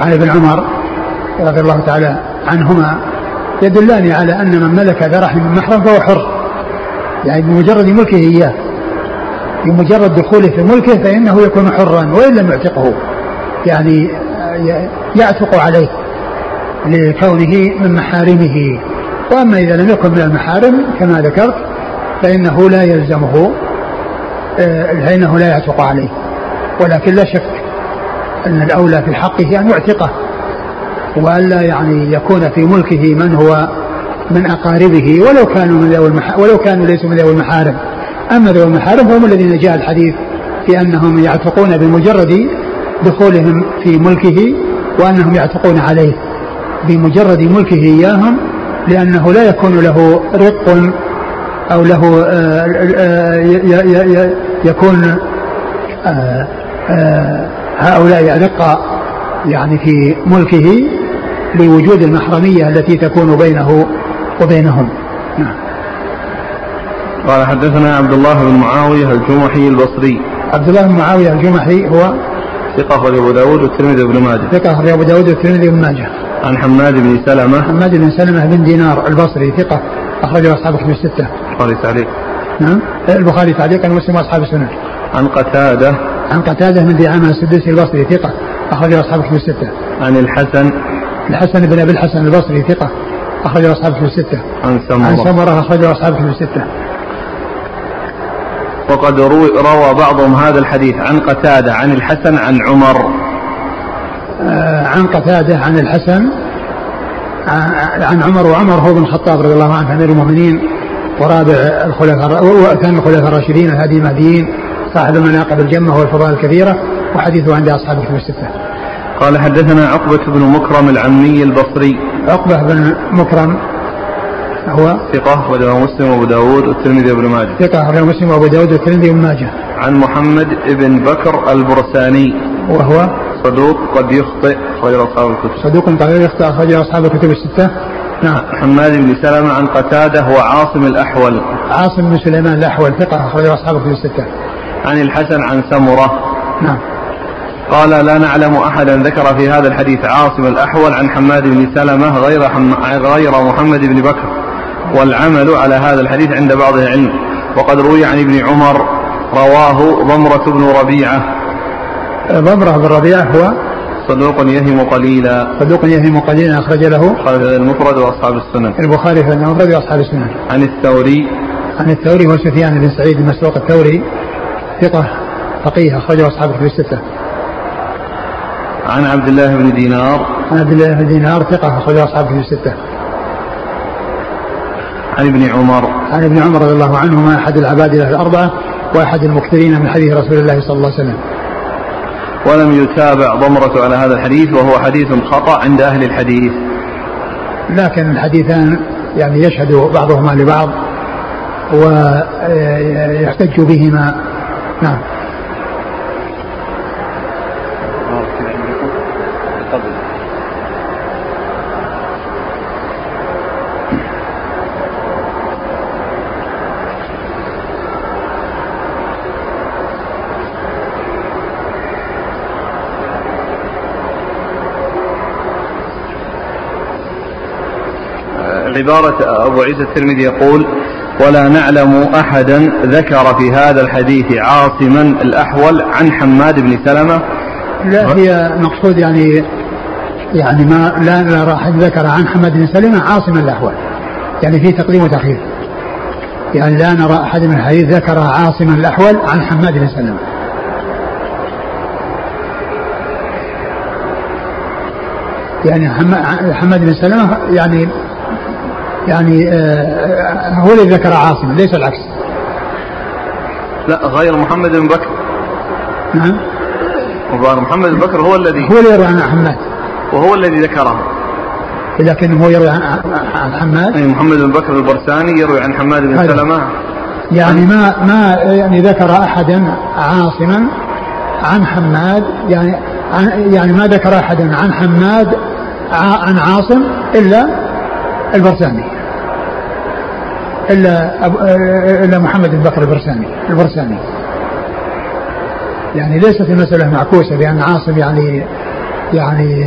عن ابن عمر رضي الله تعالى عنهما. يدلان على أن من ملك ذا رحم من محرم فهو حر. يعني بمجرد ملكه إياه بمجرد دخوله في ملكه فإنه يكون حرا وإن لم يعتقه. يعني يعتق عليه لكونه من محارمه. وأما إذا لم يكن من المحارم كما ذكرت فإنه لا يلزمه آه، فإنه لا يعتق عليه. ولكن لا شك أن الأولى في حقه أن يعتقه. وألا يعني يكون في ملكه من هو من أقاربه ولو كانوا من ذوي ولو كانوا ليسوا من ذوي المحارم أما ذوي المحارم فهم الذين جاء الحديث في أنهم يعتقون بمجرد دخولهم في ملكه وأنهم يعتقون عليه. بمجرد ملكه إياهم لأنه لا يكون له رق أو له آه، آه، يكون آه، هؤلاء رق يعني في ملكه. لوجود المحرمية التي تكون بينه وبينهم. نعم. قال حدثنا عبد الله بن معاوية الجمحي البصري. عبد الله بن معاوية الجمحي هو ثقة أخرج أبو داود والترمذي وابن ماجه. ثقة أخرج أبو داود والترمذي وابن ماجه. عن حماد بن سلمة. حماد بن سلمة بن دينار البصري ثقة أخرجه أصحاب الكتب الستة. البخاري تعليق. نعم. البخاري تعليقا ومسلم أصحاب السنة عن قتادة. عن قتادة من دعامة السدوسي البصري ثقة أخرجه أصحاب الكتب الستة. عن الحسن. الحسن بن أبي الحسن البصري ثقة أخرجه أصحاب الكتب الستة. عن سمرة عن سمرة أخرجه أصحاب الكتب الستة. وقد روى بعضهم هذا الحديث عن قتادة عن الحسن عن عمر. آه، عن قتادة عن الحسن عن عمر وعمر هو بن الخطاب رضي الله عنه أمير المؤمنين ورابع الخلفاء وثاني الخلفاء الراشدين الهادي المهديين صاحب المناقب الجمة والفضائل الكبيرة وحديثه عند أصحاب الكتب الستة. قال حدثنا عقبة بن مكرم العمي البصري. عقبة بن مكرم هو ثقة أخرجه مسلم وأبو داود والترمذي وابن ماجه. ثقة أخرجه مسلم وأبو داود والترمذي وابن ماجه. عن محمد بن بكر البرساني. وهو صدوق قد يخطئ أخرجه أصحاب الكتب. صدوق قد يخطئ أخرجه أصحاب الكتب الستة. نعم. حماد بن سلمة عن قتادة وعاصم الأحول. عاصم بن سليمان الأحول ثقة أخرجه أصحاب الكتب الستة. عن الحسن عن سمرة. نعم. قال لا نعلم أحدا ذكر في هذا الحديث عاصم الأحول عن حماد بن سلمة غير, حم... غير محمد بن بكر. والعمل على هذا الحديث عند بعض العلم. وقد روي عن ابن عمر رواه ضمرة بن ربيعة. ضمرة بن ربيعة هو صدوق يهم قليلا. صدوق يهم قليلا أخرج له المفرد وأصحاب السنن. البخاري في المفرد وأصحاب السنن. عن الثوري. عن الثوري هو سفيان بن سعيد المسروق الثوري. ثقة فقيه أخرجه أصحابه في الستة. عن عبد الله بن دينار. عن عبد الله بن دينار ثقة أخرجه أصحابه في الستة. عن ابن عمر. عن ابن عمر رضي الله عنهما أحد العبادلة الأربعة وأحد المكثرين من حديث رسول الله صلى الله عليه وسلم. ولم يتابع ضمرة على هذا الحديث وهو حديث خطأ عند أهل الحديث. لكن الحديثان يعني يشهد بعضهما لبعض ويحتج بهما. نعم. عبارة أبو عيسى الترمذي يقول ولا نعلم أحدا ذكر في هذا الحديث عاصما الأحول عن حماد بن سلمة. لا هي مقصود يعني يعني ما لا نرى أحد ذكر عن حماد بن سلمة عاصما الأحول يعني في تقديم وتأخير. يعني لا نرى أحد من الحديث ذكر عاصما الأحول عن حماد بن سلمة. يعني حماد بن سلمة يعني يعني آه، هو الذي ذكر عاصم ليس العكس. لا غير محمد بن بكر. نعم. محمد بن بكر هو الذي هو اللي يروي عن حماد. وهو الذي ذكره. لكن هو يروي عن حماد. أي محمد بن بكر البرساني يروي عن حماد بن سلمة. يعني ما ما يعني ذكر أحدا عاصما عن حماد يعني عن يعني ما ذكر أحدا عن حماد عن عاصم إلا البرساني إلا إلا محمد بن بكر البرساني البرساني يعني ليست المساله معكوسة بأن عاصم يعني يعني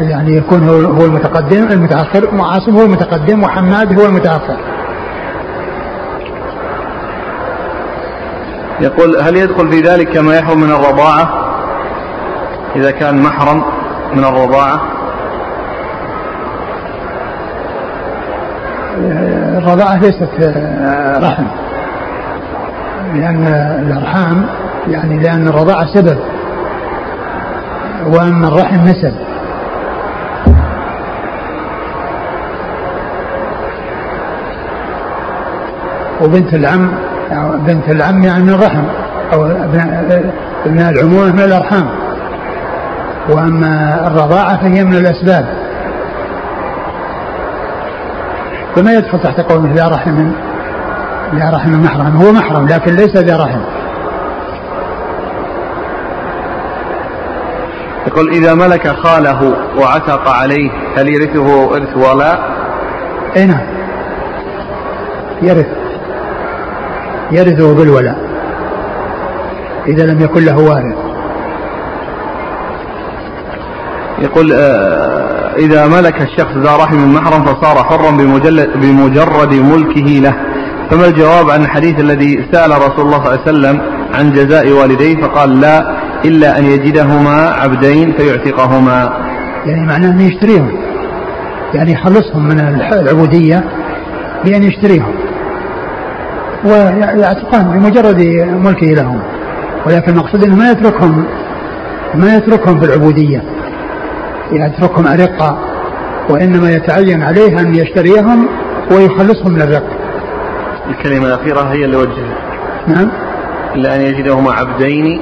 يعني يكون هو المتقدم المتأخر. وعاصم هو المتقدم وحماد هو المتأخر. يقول هل يدخل في ذلك كما يحرم من الرضاعة؟ إذا كان محرم من الرضاعة. الرضاعة ليست آه، رحم. لأن الأرحام يعني لأن الرضاعة سبب وأما الرحم نسب. وبنت العم بنت العم يعني من الرحم أو ابناء العمومة من الأرحام. وأما الرضاعة فهي من الأسباب. فما يدخل تحت قوله لا رحم لا رحم محرم. هو محرم لكن ليس ذا رحم. يقول إذا ملك خاله وعتق عليه هل يرثه إرث ولاء؟ أي نعم. يرث. يرثه بالولاء. إذا لم يكن له وارث. يقول آه إذا ملك الشخص ذا رحم محرم فصار حرا بمجرد ملكه له. فما الجواب عن الحديث الذي سأل رسول الله صلى الله عليه وسلم عن جزاء والديه؟ فقال لا إلا أن يجدهما عبدين فيعتقهما. يعني معناه أن يشتريهم. يعني يخلصهم من العبودية بأن يشتريهم. ويعتقان بمجرد ملكه لهم. ولكن المقصود أنه ما يتركهم ما يتركهم في العبوديه يتركهم ارقه وإنما يتعين عليه أن يشتريهم ويخلصهم من الرق. الكلمة الأخيرة هي اللي وجهها. نعم. إلا أن يجدهما عبدين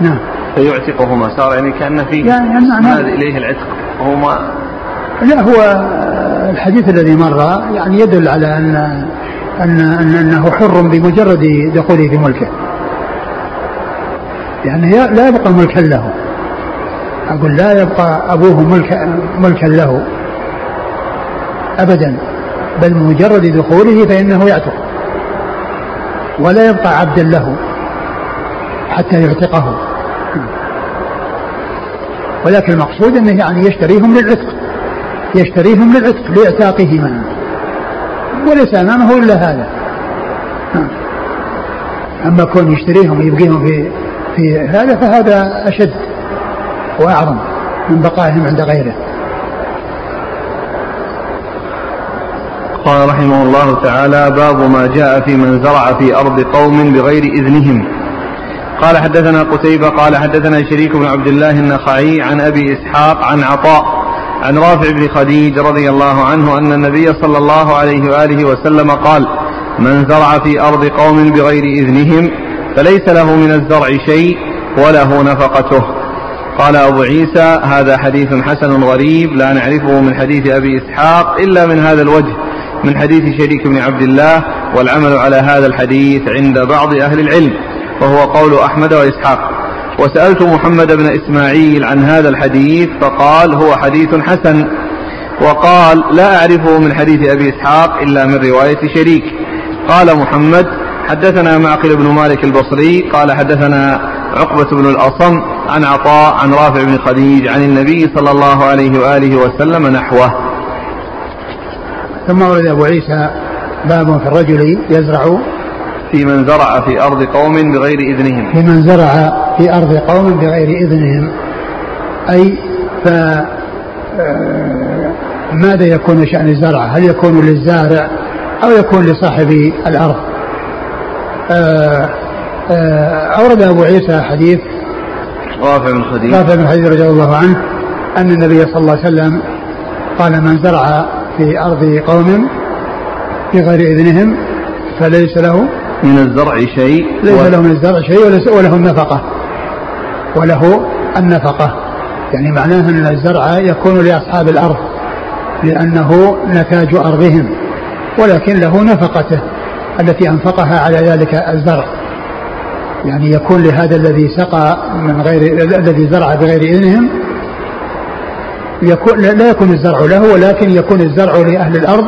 نعم حتى يعتقهما صار يعني كأن فيه يعني مال إليه العتق وهو ما لا هو الحديث الذي مر يعني يدل على أن أن أن أنه حر بمجرد دخوله في ملكه يعني لا يبقى ملكا له أقول لا يبقى أبوه ملك ملكا له أبدا بل مجرد دخوله فإنه يعتق ولا يبقى عبدا له حتى يعتقه. ولكن المقصود أنه يعني يشتريهم للعتق يشتريهم للعتق لاعتاقهما وليس أمامه إلا هذا. أما كون يشتريهم ويبقيهم في في هذا فهذا اشد وأعظم من بقائهم عند غيره. قال رحمه الله تعالى باب ما جاء في من زرع في أرض قوم بغير إذنهم. قال حدثنا قتيبة قال حدثنا شريك بن عبد الله النخعي عن أبي إسحاق عن عطاء عن رافع بن خديج رضي الله عنه أن النبي صلى الله عليه وآله وسلم قال من زرع في أرض قوم بغير إذنهم فليس له من الزرع شيء وله نفقته. قال أبو عيسى هذا حديث حسن غريب لا نعرفه من حديث أبي إسحاق إلا من هذا الوجه من حديث شريك بن عبد الله والعمل على هذا الحديث عند بعض أهل العلم وهو قول أحمد وإسحاق. وسألت محمد بن إسماعيل عن هذا الحديث فقال هو حديث حسن وقال لا أعرفه من حديث أبي إسحاق إلا من رواية شريك. قال محمد حدثنا معقل بن مالك البصري قال حدثنا عقبة بن الأصم عن عطاء عن رافع بن خديج عن النبي صلى الله عليه وآله وسلم نحوه. ثم ورد أبو عيسى باب في الرجل يزرع في من زرع في أرض قوم بغير إذنهم. في من زرع في أرض قوم بغير إذنهم. أي ف آه، ماذا يكون شأن الزرع؟ هل يكون للزارع أو يكون لصاحب الأرض؟ آه، آه، أورد أبو عيسى حديث رافع بن خديج رافع بن خديج رضي الله عنه أن النبي صلى الله عليه وسلم قال من زرع في أرض قوم بغير إذنهم فليس له من الزرع شيء ليس له من الزرع شيء وله النفقة. وله النفقة. يعني معناه أن الزرع يكون لأصحاب الأرض لأنه نتاج أرضهم ولكن له نفقته التي أنفقها على ذلك الزرع. يعني يكون لهذا الذي سقى من غير الذي زرع بغير إذنهم يكون لا يكون الزرع له ولكن يكون الزرع لأهل الأرض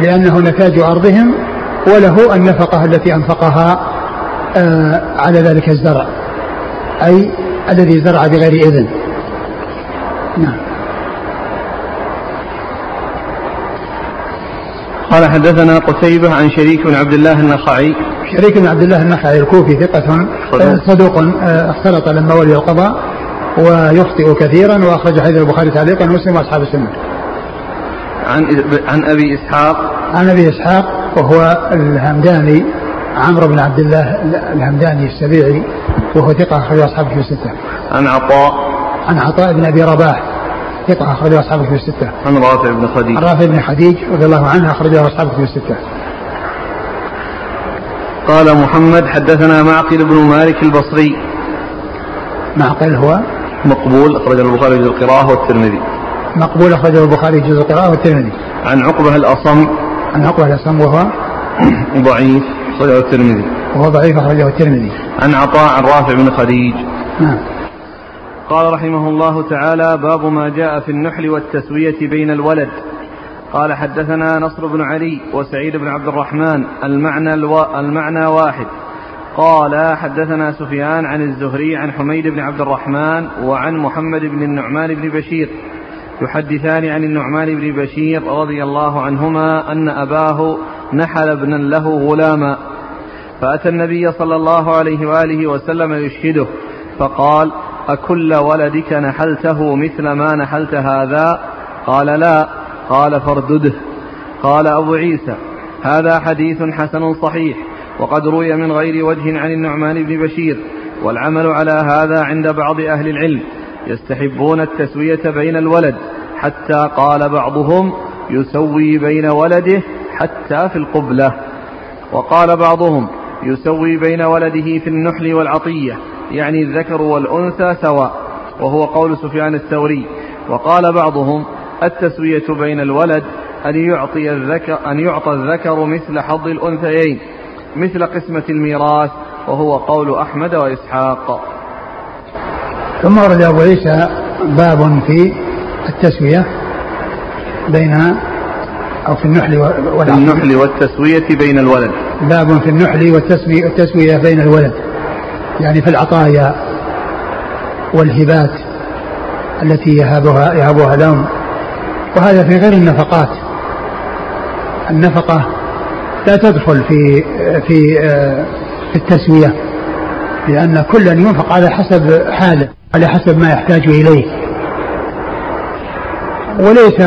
لأنه نتاج أرضهم وله النفقة التي أنفقها آه، على ذلك الزرع أي الذي زرع بغير إذن. نعم. قال حدثنا قتيبة عن شريك بن عبد الله النخعي شريك بن عبد الله النخعي الكوفي ثقة صدوق آه، اختلط لما ولي القضاء ويخطئ كثيرا وأخرج حديث البخاري تعليقا ومسلم وأصحاب السنة. عن عن أبي إسحاق عن أبي إسحاق وهو الهمداني عمرو بن عبد الله الهمداني السبيعي وهو ثقة أخرج أصحابه في الستة. عن عطاء عن عطاء بن أبي رباح ثقة أخرج أصحابه في الستة. عن رافع بن خديج. عن رافع بن خديج رضي الله عنه أخرجه أصحابه في الستة. قال محمد حدثنا معقل بن مالك البصري. معقل هو مقبول أخرجه البخاري جزء القراءة والترمذي. مقبول أخرجه البخاري جزء القراءة والترمذي. عن عقبة الأصم. عن عقبة الأصم وهو ضعيف أخرجه الترمذي. وهو ضعيف أخرجه الترمذي. عن عطاء عن رافع بن خديج. نعم. قال رحمه الله تعالى باب ما جاء في النحل والتسوية بين الولد قال حدثنا نصر بن علي وسعيد بن عبد الرحمن المعنى, ألو... المعنى واحد. قال حدثنا سفيان عن الزهري عن حميد بن عبد الرحمن وعن محمد بن النعمان بن بشير. يحدثان عن النعمان بن بشير رضي الله عنهما أن أباه نحل ابنا له غلاما. فأتى النبي صلى الله عليه وآله وسلم يشهده فقال أكل ولدك نحلته مثل ما نحلت هذا؟ قال لا. قال فاردده. قال أبو عيسى هذا حديث حسن صحيح وقد روي من غير وجه عن النعمان بن بشير والعمل على هذا عند بعض أهل العلم يستحبون التسوية بين الولد حتى قال بعضهم يسوي بين ولده حتى في القبلة. وقال بعضهم يسوي بين ولده في النحل والعطية يعني الذكر والأنثى سواء وهو قول سفيان الثوري. وقال بعضهم التسوية بين الولد أن يعطي الذكر أن يعطى الذكر مثل حظ الأنثيين مثل قسمة الميراث وهو قول أحمد وإسحاق. ثم ورد أبو عيسى باب في التسوية بين أو في النحل والعقل. النحل والتسوية بين الولد. باب في النحل والتسوية بين الولد. يعني في العطايا والهبات التي يهابها يهابها لهم. وهذا في غير النفقات. النفقة لا تدخل في في في التسوية لأن كلا ينفق على حسب حاله على حسب ما يحتاج إليه. وليس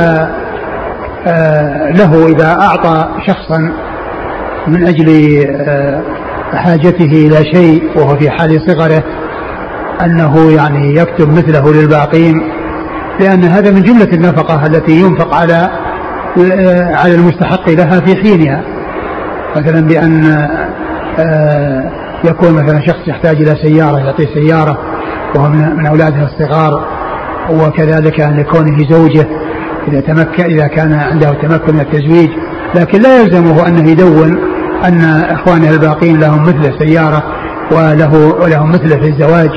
آه، له إذا أعطى شخصا من أجل آه، حاجته إلى شيء وهو في حال صغره أنه يعني يكتب مثله للباقين لأن هذا من جملة النفقة التي ينفق على آه، على المستحق لها في حينها. مثلا بأن يكون مثلا شخص يحتاج إلى سيارة يعطيه سيارة وهو من أولاده الصغار وكذلك أن يكون زوجة إذا تمكن إذا كان عنده تمكن من التزويج. لكن لا يلزمه أنه يدون أن إخوانه الباقين لهم مثل سيارة وله ولهم مثله في الزواج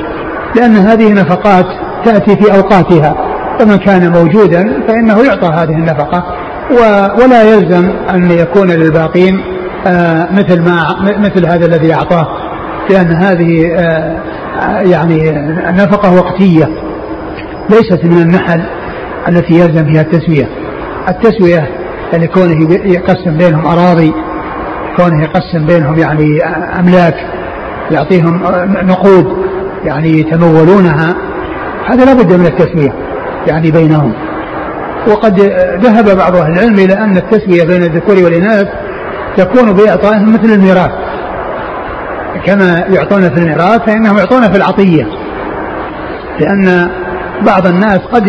لأن هذه نفقات تأتي في أوقاتها. فمن كان موجودا فإنه يعطى هذه النفقة ولا يلزم أن يكون للباقين آه، مثل ما مثل هذا الذي أعطاه لأن هذه آه، يعني نفقة وقتية ليست من النحل التي يلزم فيها التسوية. التسوية يعني كونه يقسم بينهم أراضي كونه يقسم بينهم يعني أملاك يعطيهم نقود يعني يتمولونها هذا لا بد من التسوية. يعني بينهم. وقد ذهب بعض أهل العلم إلى أن التسوية بين الذكور والإناث تكون بإعطائهم مثل الميراث. كما يعطون في الميراث فإنهم يعطون في العطية. لأن بعض الناس قد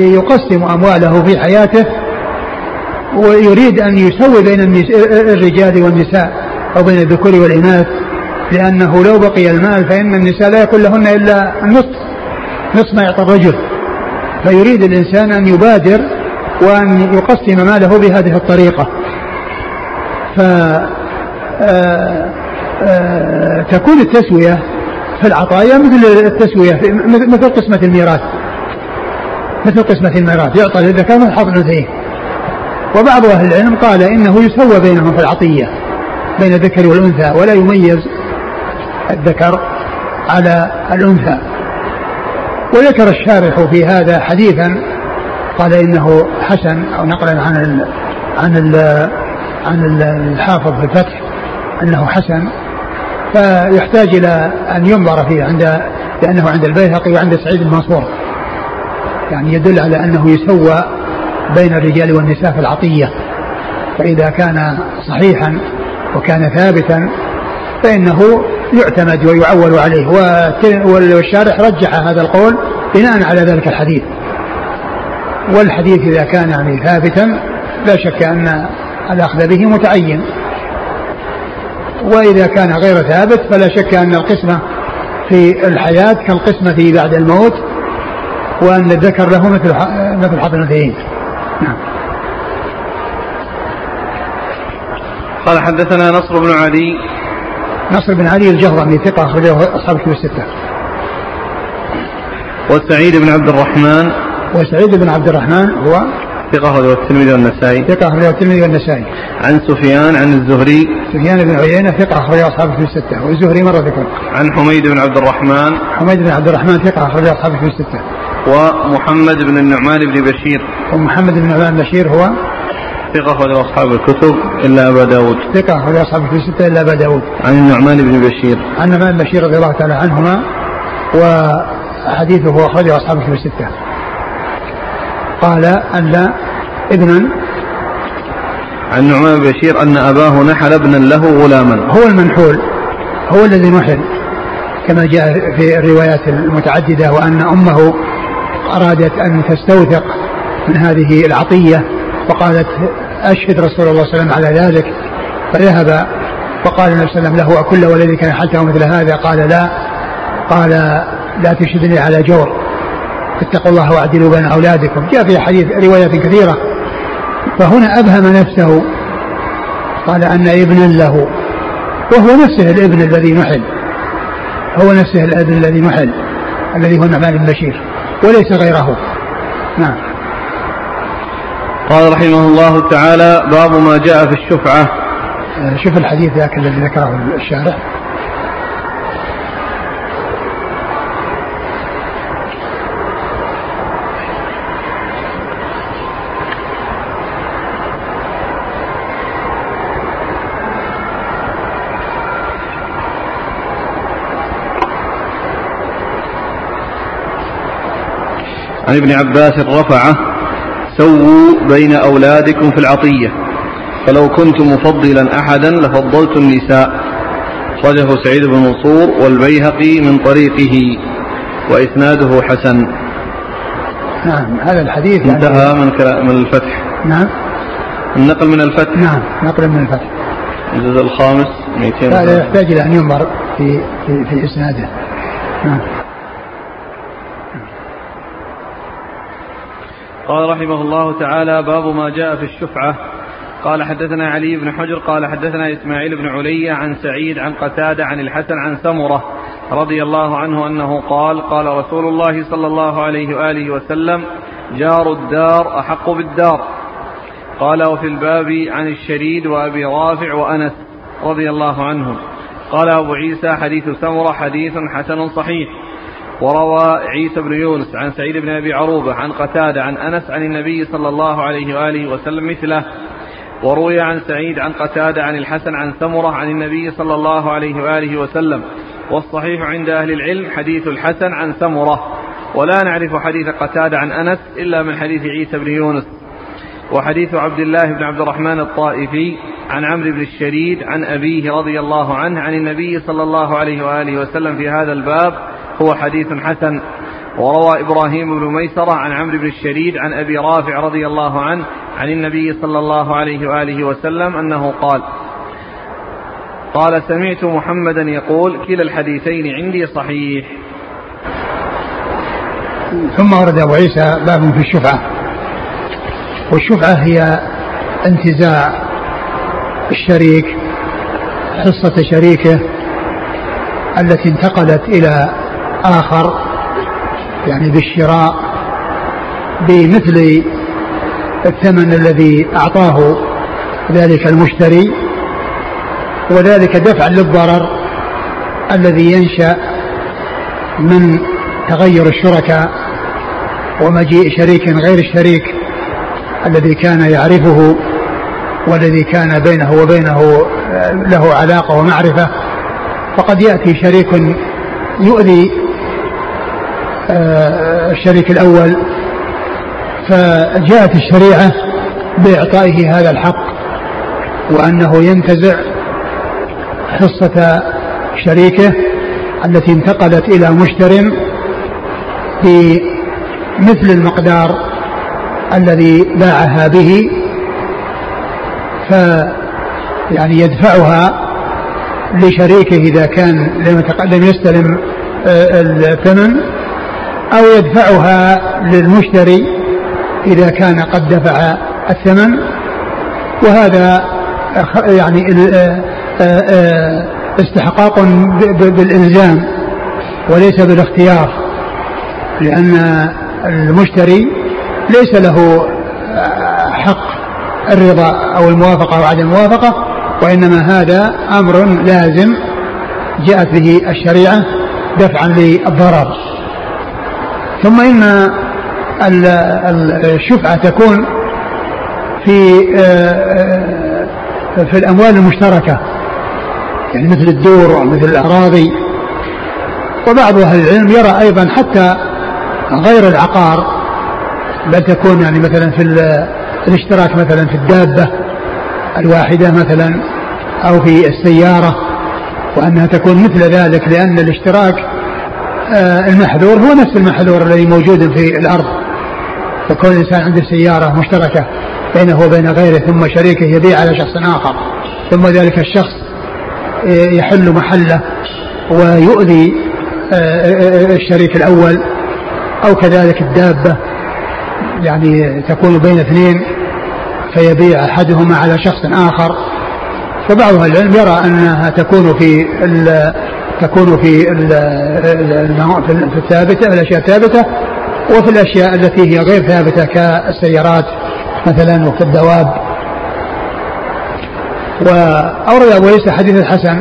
يقسم أمواله في حياته ويريد أن يسوي بين الرجال والنساء أو بين الذكور والإناث. لأنه لو بقي المال فإن النساء لا يكون لهن إلا النصف نصف ما يعطى الرجل. فيريد الإنسان أن يبادر وأن يقسم ماله بهذه الطريقة. ف آه، آه، تكون التسوية في العطايا مثل التسوية مثل قسمة الميراث. مثل قسمة الميراث. يعطى للذكر من حظ الأنثيين. وبعض أهل العلم قال إنه يسوى بينهم في العطية بين الذكر والأنثى ولا يميز الذكر على الأنثى. وذكر الشارح في هذا حديثا قال إنه حسن أو نقلا عن ال عن ال عن الحافظ في الفتح أنه حسن. فيحتاج إلى أن ينظر فيه عند لأنه عند البيهقي وعند سعيد المنصور يعني يدل على أنه يسوى بين الرجال والنساء في العطية. فإذا كان صحيحا وكان ثابتا فإنه يعتمد ويعول عليه. والشارح رجح هذا القول بناء على ذلك الحديث. والحديث إذا كان يعني ثابتا لا شك أن الأخذ به متعين. وإذا كان غير ثابت فلا شك أن القسمة في الحياة كالقسمة بعد الموت وأن الذكر له مثل مثل حظ الأنثيين. نعم. قال حدثنا نصر بن علي نصر بن علي الجهرمي ثقة أخرجه أصحاب الكتب الستة. وسعيد بن عبد الرحمن. وسعيد بن عبد الرحمن هو ثقة أخرجه الترمذي والنسائي. ثقة أخرجه الترمذي والنسائي. عن سفيان عن الزهري. سفيان بن عيينة ثقة أخرجه أصحاب الكتب الستة. والزهري مرة ذكر. عن حميد بن عبد الرحمن. حميد بن عبد الرحمن ثقة أخرجه أصحاب الكتب الستة. ومحمد بن النعمان بن بشير. ومحمد بن النعمان بشير هو ثقة أخرج أصحاب الكتب إلا أبا داود. ثقة أخرج أصحاب الكتب الستة إلا أبا داود. عن النعمان بن بشير. عن النعمان بن بشير رضي الله تعالى عنهما وحديثه أخرجه أصحاب الكتب الستة. قال أن ابنا. عن النعمان بن بشير أن أباه نحل ابنا له غلاما. هو المنحول هو الذي نحل كما جاء في الروايات المتعددة وأن أمه أرادت أن تستوثق من هذه العطية. فقالت أشهد رسول الله صلى الله عليه وسلم على ذلك فذهب فقال النبي صلى الله عليه وسلم له أكل ولدك نحلته مثل هذا قال لا قال لا تشهدني على جور اتقوا الله واعدلوا بين أولادكم. جاء في حديث روايات كثيرة فهنا أبهم نفسه قال أن ابنا له وهو نفسه الابن الذي نحل هو نفسه الابن الذي نحل الذي هو النعمان بن بشير وليس غيره. نعم. قال رحمه الله تعالى باب ما جاء في الشفعة. شوف الحديث ذاك الذي ذكره الشارع عن ابن عباس رفعه سووا بين أولادكم في العطية. فلو كنت مفضلا أحدا لفضلت النساء. صدق سعيد بن منصور والبيهقي من طريقه وإسناده حسن. نعم هذا الحديث يعني انتهى من من الفتح. نعم. النقل من الفتح. نعم نقل من الفتح. الجزء الخامس 200 هذا يحتاج إلى أن ينظر في في, في إسناده. نعم. قال رحمه الله تعالى باب ما جاء في الشفعة. قال حدثنا علي بن حجر قال حدثنا إسماعيل بن علي عن سعيد عن قتادة عن الحسن عن سمرة رضي الله عنه أنه قال قال رسول الله صلى الله عليه وآله وسلم جار الدار أحق بالدار. قال وفي الباب عن الشريد وأبي رافع وأنس رضي الله عنهم. قال أبو عيسى حديث سمرة حديث حسن صحيح. وروى عيسى بن يونس عن سعيد بن أبي عروبة عن قتادة عن أنس عن النبي صلى الله عليه وآله وسلم مثله وروي عن سعيد عن قتادة عن الحسن عن سمرة عن النبي صلى الله عليه وآله وسلم والصحيح عند أهل العلم حديث الحسن عن سمرة ولا نعرف حديث قتادة عن أنس إلا من حديث عيسى بن يونس وحديث عبد الله بن عبد الرحمن الطائفي عن عمرو بن الشريد عن أبيه رضي الله عنه عن النبي صلى الله عليه وآله وسلم في هذا الباب هو حديث حسن. وروى إبراهيم بن ميسرة عن عمرو بن الشريد عن أبي رافع رضي الله عنه عن النبي صلى الله عليه وآله وسلم أنه قال قال سمعت محمدا يقول كلا الحديثين عندي صحيح. ثم ورد أبو عيسى باب في الشفعة. والشفعة هي انتزاع الشريك حصة شريكه التي انتقلت إلى آخر يعني بالشراء بمثل الثمن الذي أعطاه ذلك المشتري وذلك دفعا للضرر الذي ينشأ من تغير الشركاء ومجيء شريك غير الشريك الذي كان يعرفه والذي كان بينه وبينه له علاقة ومعرفة. فقد يأتي شريك يؤذي آه، الشريك الأول. فجاءت الشريعة بإعطائه هذا الحق وأنه ينتزع حصة شريكه التي انتقلت إلى مشتر بمثل المقدار الذي باعها به. ف يعني يدفعها لشريكه إذا كان لم يستلم آه، الثمن. أو يدفعها للمشتري إذا كان قد دفع الثمن. وهذا يعني آه، آه، استحقاق بالإلزام وليس بالاختيار لأن المشتري ليس له حق الرضا أو الموافقة أو عدم الموافقة وإنما هذا أمر لازم جاءت به الشريعة دفعا للضرر. ثم إن الشفعة تكون في آه، آه، في الأموال المشتركة يعني مثل الدور ومثل الأراضي. وبعض أهل العلم يرى أيضا حتى غير العقار بل تكون يعني مثلا في الاشتراك مثلا في الدابة الواحدة مثلا أو في السيارة وأنها تكون مثل ذلك لأن الاشتراك المحذور هو نفس المحذور الذي موجود في الأرض. فكون الإنسان عنده سيارة مشتركة بينه وبين غيره ثم شريكه يبيع على شخص آخر. ثم ذلك الشخص يحل محله ويؤذي الشريك الأول أو كذلك الدابة. يعني تكون بين اثنين فيبيع أحدهما على شخص آخر. فبعض العلم يرى أنها تكون في تكون في في الثابتة الأشياء الثابتة وفي الأشياء التي هي غير ثابتة كالسيارات مثلا وكالدواب وأورد أبو عيسى حديث الحسن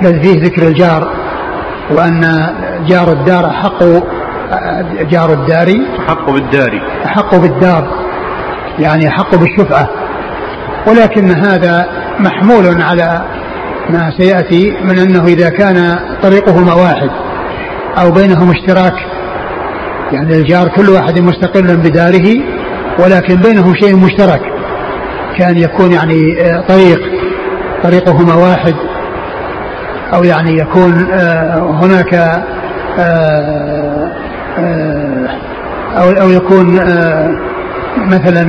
الذي فيه ذكر الجار وأن جار الدار أحق جار الدار أحق بالدار أحق بالدار يعني أحق بالشفعة. ولكن هذا محمول على ما سيأتي من أنه إذا كان طريقهما واحد أو بينهم اشتراك. يعني الجار كل واحد مستقل بداره ولكن بينهم شيء مشترك. كان يكون يعني آه، طريق طريقهما واحد أو يعني يكون آه، هناك آه، أو أو يكون مثلا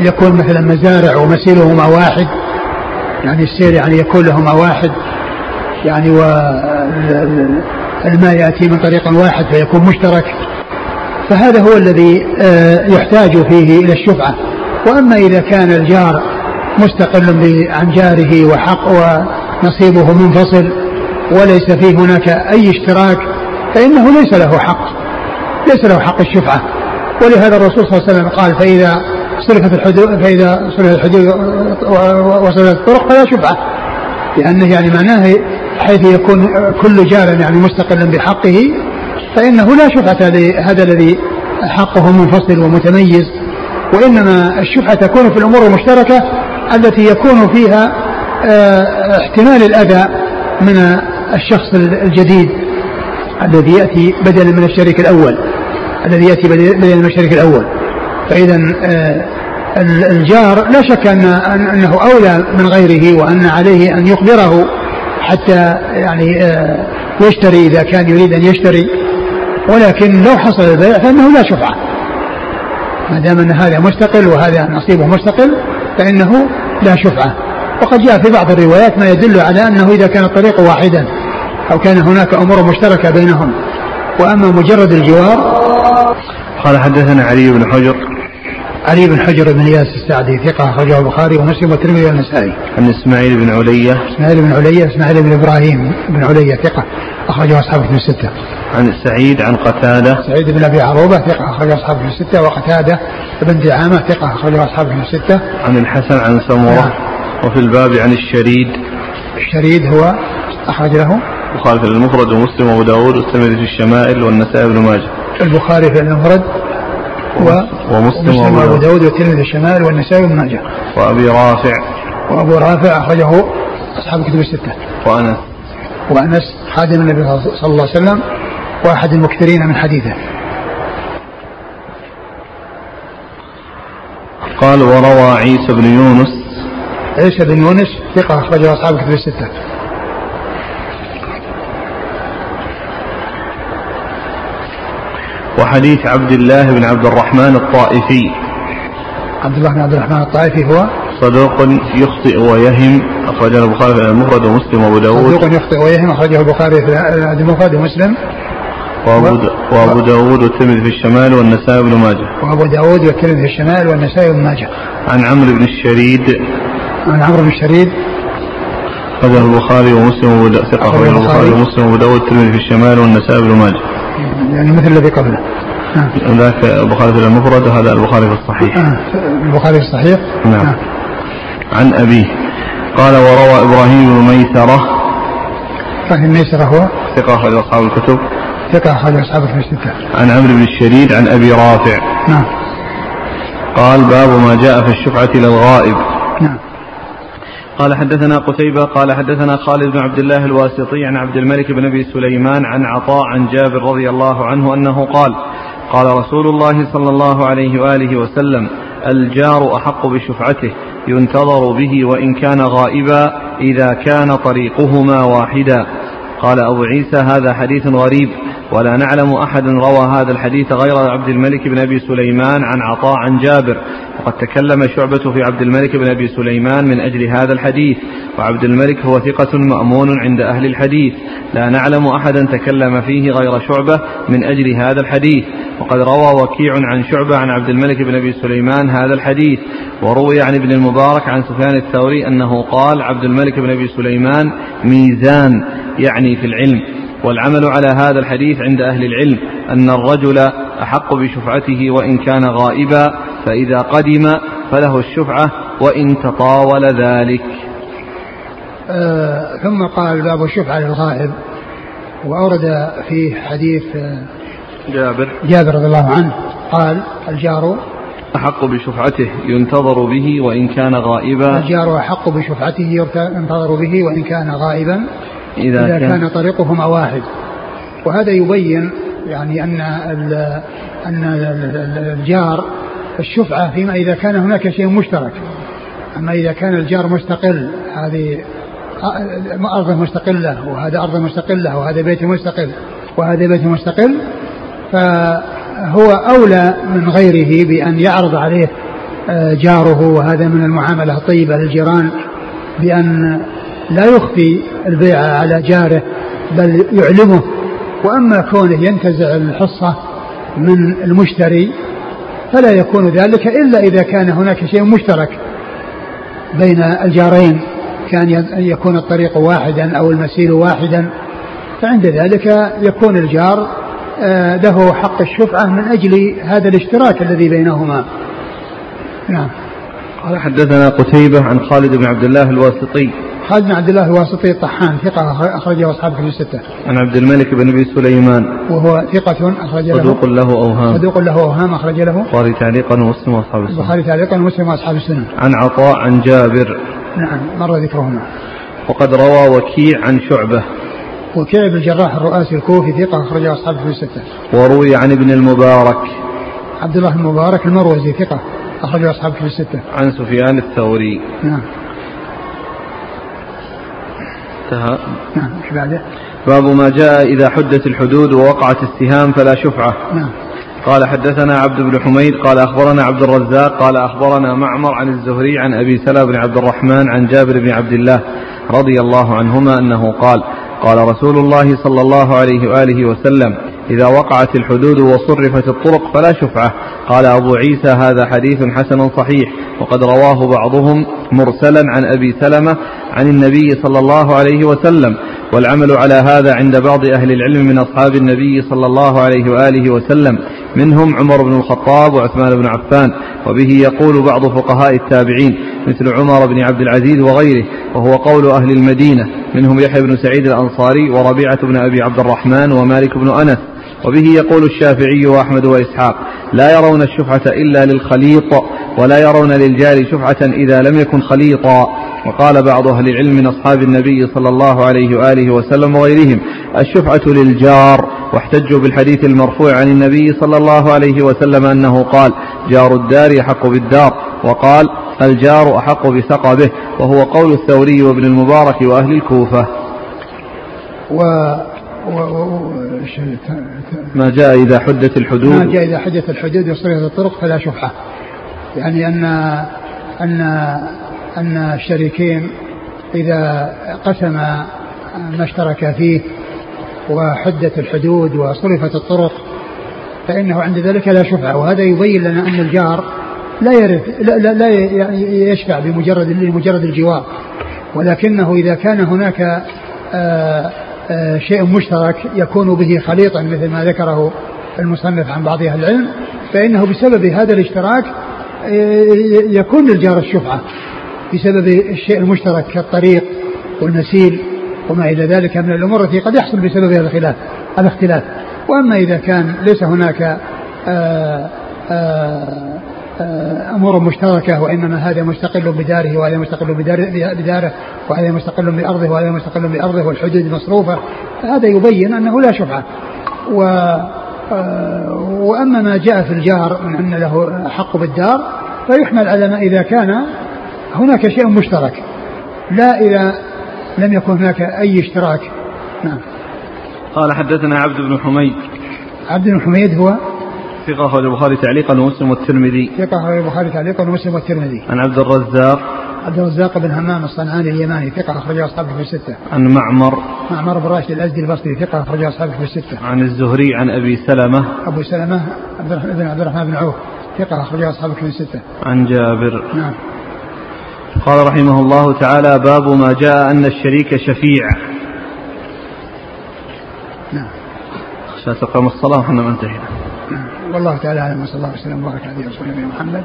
يكون مثلا مزارع ومسيرهما واحد. يعني السير يعني يكون لهما واحد يعني والماء يأتي من طريق واحد فيكون مشترك. فهذا هو الذي يحتاج فيه إلى الشفعة وأما إذا كان الجار مستقل عن جاره وحق ونصيبه منفصل وليس فيه هناك أي اشتراك فإنه ليس له حق ليس له حق الشفعة ولهذا الرسول صلى الله عليه وسلم قال فإذا صرفت الحدود فإذا صرفت الحدود وصلت الطرق فلا شفعة لأنه يعني معناه حيث يكون كل جار يعني مستقلا بحقه فإنه لا شفعة لهذا الذي حقه منفصل ومتميز وإنما الشفعة تكون في الأمور المشتركة التي يكون فيها آه، احتمال الأذى من الشخص الجديد الذي يأتي بدلا من الشريك الأول الذي يأتي بدلا من الشريك الأول. فإذا آه، الجار لا شك أن أنه أولى من غيره وأن عليه أن يخبره حتى يعني آه، يشتري إذا كان يريد أن يشتري. ولكن لو حصل البيع فإنه لا شفعة. ما دام أن هذا مستقل وهذا نصيبه مستقل فإنه لا شفعة. وقد جاء في بعض الروايات ما يدل على أنه إذا كان الطريق واحدا أو كان هناك أمور مشتركة بينهم. وأما مجرد الجوار قال حدثنا علي بن حجر علي بن حجر بن اياس السعدي ثقة أخرجه البخاري ومسلم والترمذي والنسائي. عن إسماعيل بن علية. إسماعيل بن علية إسماعيل بن إبراهيم بن علية ثقة أخرجه أصحاب في الستة. عن سعيد عن قتادة. سعيد بن أبي عروبة ثقة أخرجه أصحاب في الستة وقتادة بن دعامة ثقة أخرجه أصحاب في الستة. عن الحسن عن سمرة نعم. وفي الباب عن الشريد. الشريد هو أخرج له البخاري في المفرد ومسلم وأبو داود والترمذي في الشمائل والنسائي بن ماجه. البخاري في المفرد و ومسلم وأبو داود. والترمذي الشمال والنسائي وابن ماجه. وأبي رافع. وأبو رافع أخرجه أصحاب الكتب الستة. وأنس وانس خادم النبي صلى الله عليه وسلم واحد المكثرين من حديثه. قال وروى عيسى بن يونس. عيسى بن يونس ثقة أخرجه أصحاب الكتب الستة. وحديث عبد الله بن عبد الرحمن الطائفي. عبد الله بن عبد الرحمن الطائفي هو صدوق يخطئ ويهم أخرجه البخاري في المفرد ومسلم وأبو داود. صدوق يخطئ ويهم أخرجه البخاري في المفرد ومسلم. وأبو, وأبو داود والترمذي في الشمال والنسائي بن ماجه. وأبو داود والترمذي في الشمال والنسائي بن ماجه. عن عمرو بن الشريد. عن عمرو بن الشريد. أخرجه البخاري ومسلم وأبو ثقة. أخرجه البخاري. ومسلم وأبو داود والترمذي في الشمال والنسائي بن ماجه. يعني مثل الذي قبله. نعم. ذاك البخاري في المفرد وهذا البخاري في الصحيح. آه. البخاري في الصحيح؟ نعم. نعم عن أبيه. قال وروى إبراهيم بن ميسرة. إبراهيم ميسرة هو؟ ثقة أخرج أصحاب الكتب. ثقة أخرج أصحاب الكتب الستة. عن عمرو بن الشريد عن أبي رافع. نعم. قال باب ما جاء في الشفعة للغائب. نعم. قال حدثنا قتيبة قال حدثنا خالد بن عبد الله الواسطي عن عبد الملك بن أبي سليمان عن عطاء عن جابر رضي الله عنه أنه قال قال رسول الله صلى الله عليه وآله وسلم الجار أحق بشفعته ينتظر به وإن كان غائبا إذا كان طريقهما واحدا. قال أبو عيسى هذا حديث غريب ولا نعلم أحدا روى هذا الحديث غير عبد الملك بن أبي سليمان عن عطاء عن جابر. وقد تكلم شعبة في عبد الملك بن أبي سليمان من أجل هذا الحديث. وعبد الملك هو ثقة مأمون عند أهل الحديث. لا نعلم أحدا تكلم فيه غير شعبة من أجل هذا الحديث. وقد روى وكيع عن شعبة عن عبد الملك بن أبي سليمان هذا الحديث. وروي عن ابن المبارك عن سفيان الثوري أنه قال عبد الملك بن أبي سليمان ميزان يعني في العلم. والعمل على هذا الحديث عند أهل العلم أن الرجل أحق بشفعته وإن كان غائبا فإذا قدم فله الشفعة وإن تطاول ذلك. آه ثم قال باب الشفعة للغائب. وأورد فيه حديث آه جابر. جابر رضي الله عنه. قال الجار أحق بشفعته ينتظر به وإن كان غائبا. الجار أحق بشفعته ينتظر به وإن كان غائبا. إذا, إذا كان, كان طريقهما واحد وهذا يبين يعني أن أن الجار الشفعة فيما إذا كان هناك شيء مشترك. أما إذا كان الجار مستقل هذه أرض مستقلة وهذا أرض مستقلة وهذا بيت مستقل وهذا بيت مستقل فهو أولى من غيره بأن يعرض عليه آه، جاره وهذا من المعاملة الطيبة للجيران بأن لا يخفي البيع على جاره بل يعلمه. وأما كونه ينتزع الحصة من المشتري فلا يكون ذلك إلا إذا كان هناك شيء مشترك بين الجارين. كان يكون الطريق واحدا أو المسير واحدا. فعند ذلك يكون الجار آه، له حق الشفعة من أجل هذا الاشتراك الذي بينهما. نعم. قال حدثنا قتيبة عن خالد بن عبد الله الواسطي. خالد بن عبد الله الواسطي الطحان ثقة أخرجه أصحاب كتب الستة. عن عبد الملك بن أبي سليمان وهو ثقة أخرج له صدوق له أوهام صدوق له أوهام أخرج له البخاري تعليقا ومسلم وأصحاب السنة البخاري تعليقا ومسلم وأصحاب السنة. عن عطاء عن جابر نعم مر ذكرهما. وقد روى وكيع عن شعبة وكيع بن الجراح الرؤاسي الكوفي ثقة أخرجه أصحاب الكتب الستة. وروي عن ابن المبارك عبد الله المبارك المروزي ثقة أخرجه أصحاب الكتب الستة. عن سفيان الثوري نعم. انتهى نعم إيش بعده؟ باب ما جاء إذا حدت الحدود ووقعت السهام فلا شفعة. نعم. قال حدثنا عبد بن حميد قال أخبرنا عبد الرزاق قال أخبرنا معمر عن الزهري عن أبي سلمة بن عبد الرحمن عن جابر بن عبد الله رضي الله عنهما أنه قال قال رسول الله صلى الله عليه وآله وسلم إذا وقعت الحدود وصرفت الطرق فلا شفعة. قال أبو عيسى هذا حديث حسن صحيح وقد رواه بعضهم مرسلا عن أبي سلمة عن النبي صلى الله عليه وسلم. والعمل على هذا عند بعض أهل العلم من أصحاب النبي صلى الله عليه وآله وسلم منهم عمر بن الخطاب وعثمان بن عفان وبه يقول بعض فقهاء التابعين مثل عمر بن عبد العزيز وغيره وهو قول أهل المدينة منهم يحيى بن سعيد الأنصاري وربيعة بن أبي عبد الرحمن ومالك بن أنس. وبه يقول الشافعي وأحمد وإسحاق لا يرون الشفعة إلا للخليط ولا يرون للجار شفعة إذا لم يكن خليطا. وقال بعض أهل العلم من أصحاب النبي صلى الله عليه وآله وسلم وغيرهم الشفعة للجار. واحتجوا بالحديث المرفوع عن النبي صلى الله عليه وسلم أنه قال جار الدار يحق بالدار. وقال الجار أحق بثقبه وهو قول الثوري وابن المبارك وأهل الكوفة. و ما جاء إذا حدت الحدود. ما جاء إذا حدت الحدود وصرفت الطرق فلا شفعة يعني أن أن أن الشريكين إذا قسم ما اشترك فيه وحدت الحدود وصرفت الطرق فإنه عند ذلك لا شفعة وهذا يبين لنا أن الجار لا يرث لا, لا, لا يشفع بمجرد لمجرد الجوار. ولكنه إذا كان هناك آه، شيء مشترك يكون به خليطا مثل ما ذكره المصنف عن بعض أهل العلم فإنه بسبب هذا الاشتراك آه، يكون للجار الشفعة بسبب الشيء المشترك كالطريق والمسيل وما إلى ذلك من الأمور التي قد يحصل بسببها الخلاف الاختلاف. وأما إذا كان ليس هناك آآ آه، آآ أمور مشتركة وإنما هذا مستقل بداره وهذا مستقل بداره وهذا مستقل بأرضه وهذا مستقل بأرضه والحدود مصروفة. هذا يبين أنه لا شفعه و وأما ما جاء في الجار من أن له حق بالدار فيحمل على ما إذا كان هناك شيء مشترك. لا اذا لم يكن هناك أي اشتراك. نعم. قال حدثنا عبد بن حميد. عبد بن حميد هو؟ ثقة أخرج البخاري تعليقا ومسلم والترمذي. ثقة أخرج البخاري تعليقا ومسلم والترمذي. عن عبد الرزاق. عبد الرزاق بن همام الصنعاني اليماني ثقة أخرج أصحابه في الستة. عن معمر. معمر بن راشد الأزدي البصري ثقة أخرج أصحابه في الستة. عن الزهري عن أبي سلمة. أبو سلمة عبد الرحمن بن عبد الرحمن بن عوف ثقة أخرج أصحابه في الستة. عن جابر. نعم. قال رحمه الله تعالى باب ما جاء أن الشريك شفيع. نعم. عشان تقام الصلاة وحنا ما انتهينا. والله تعالى أعلم وصلى الله وسلم وبارك على رسول نبينا محمد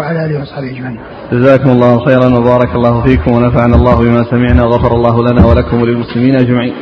وعلى آله وأصحابه أجمعين. جزاكم الله خيرا وبارك الله فيكم ونفعنا الله بما سمعنا وغفر الله لنا ولكم وللمسلمين أجمعين.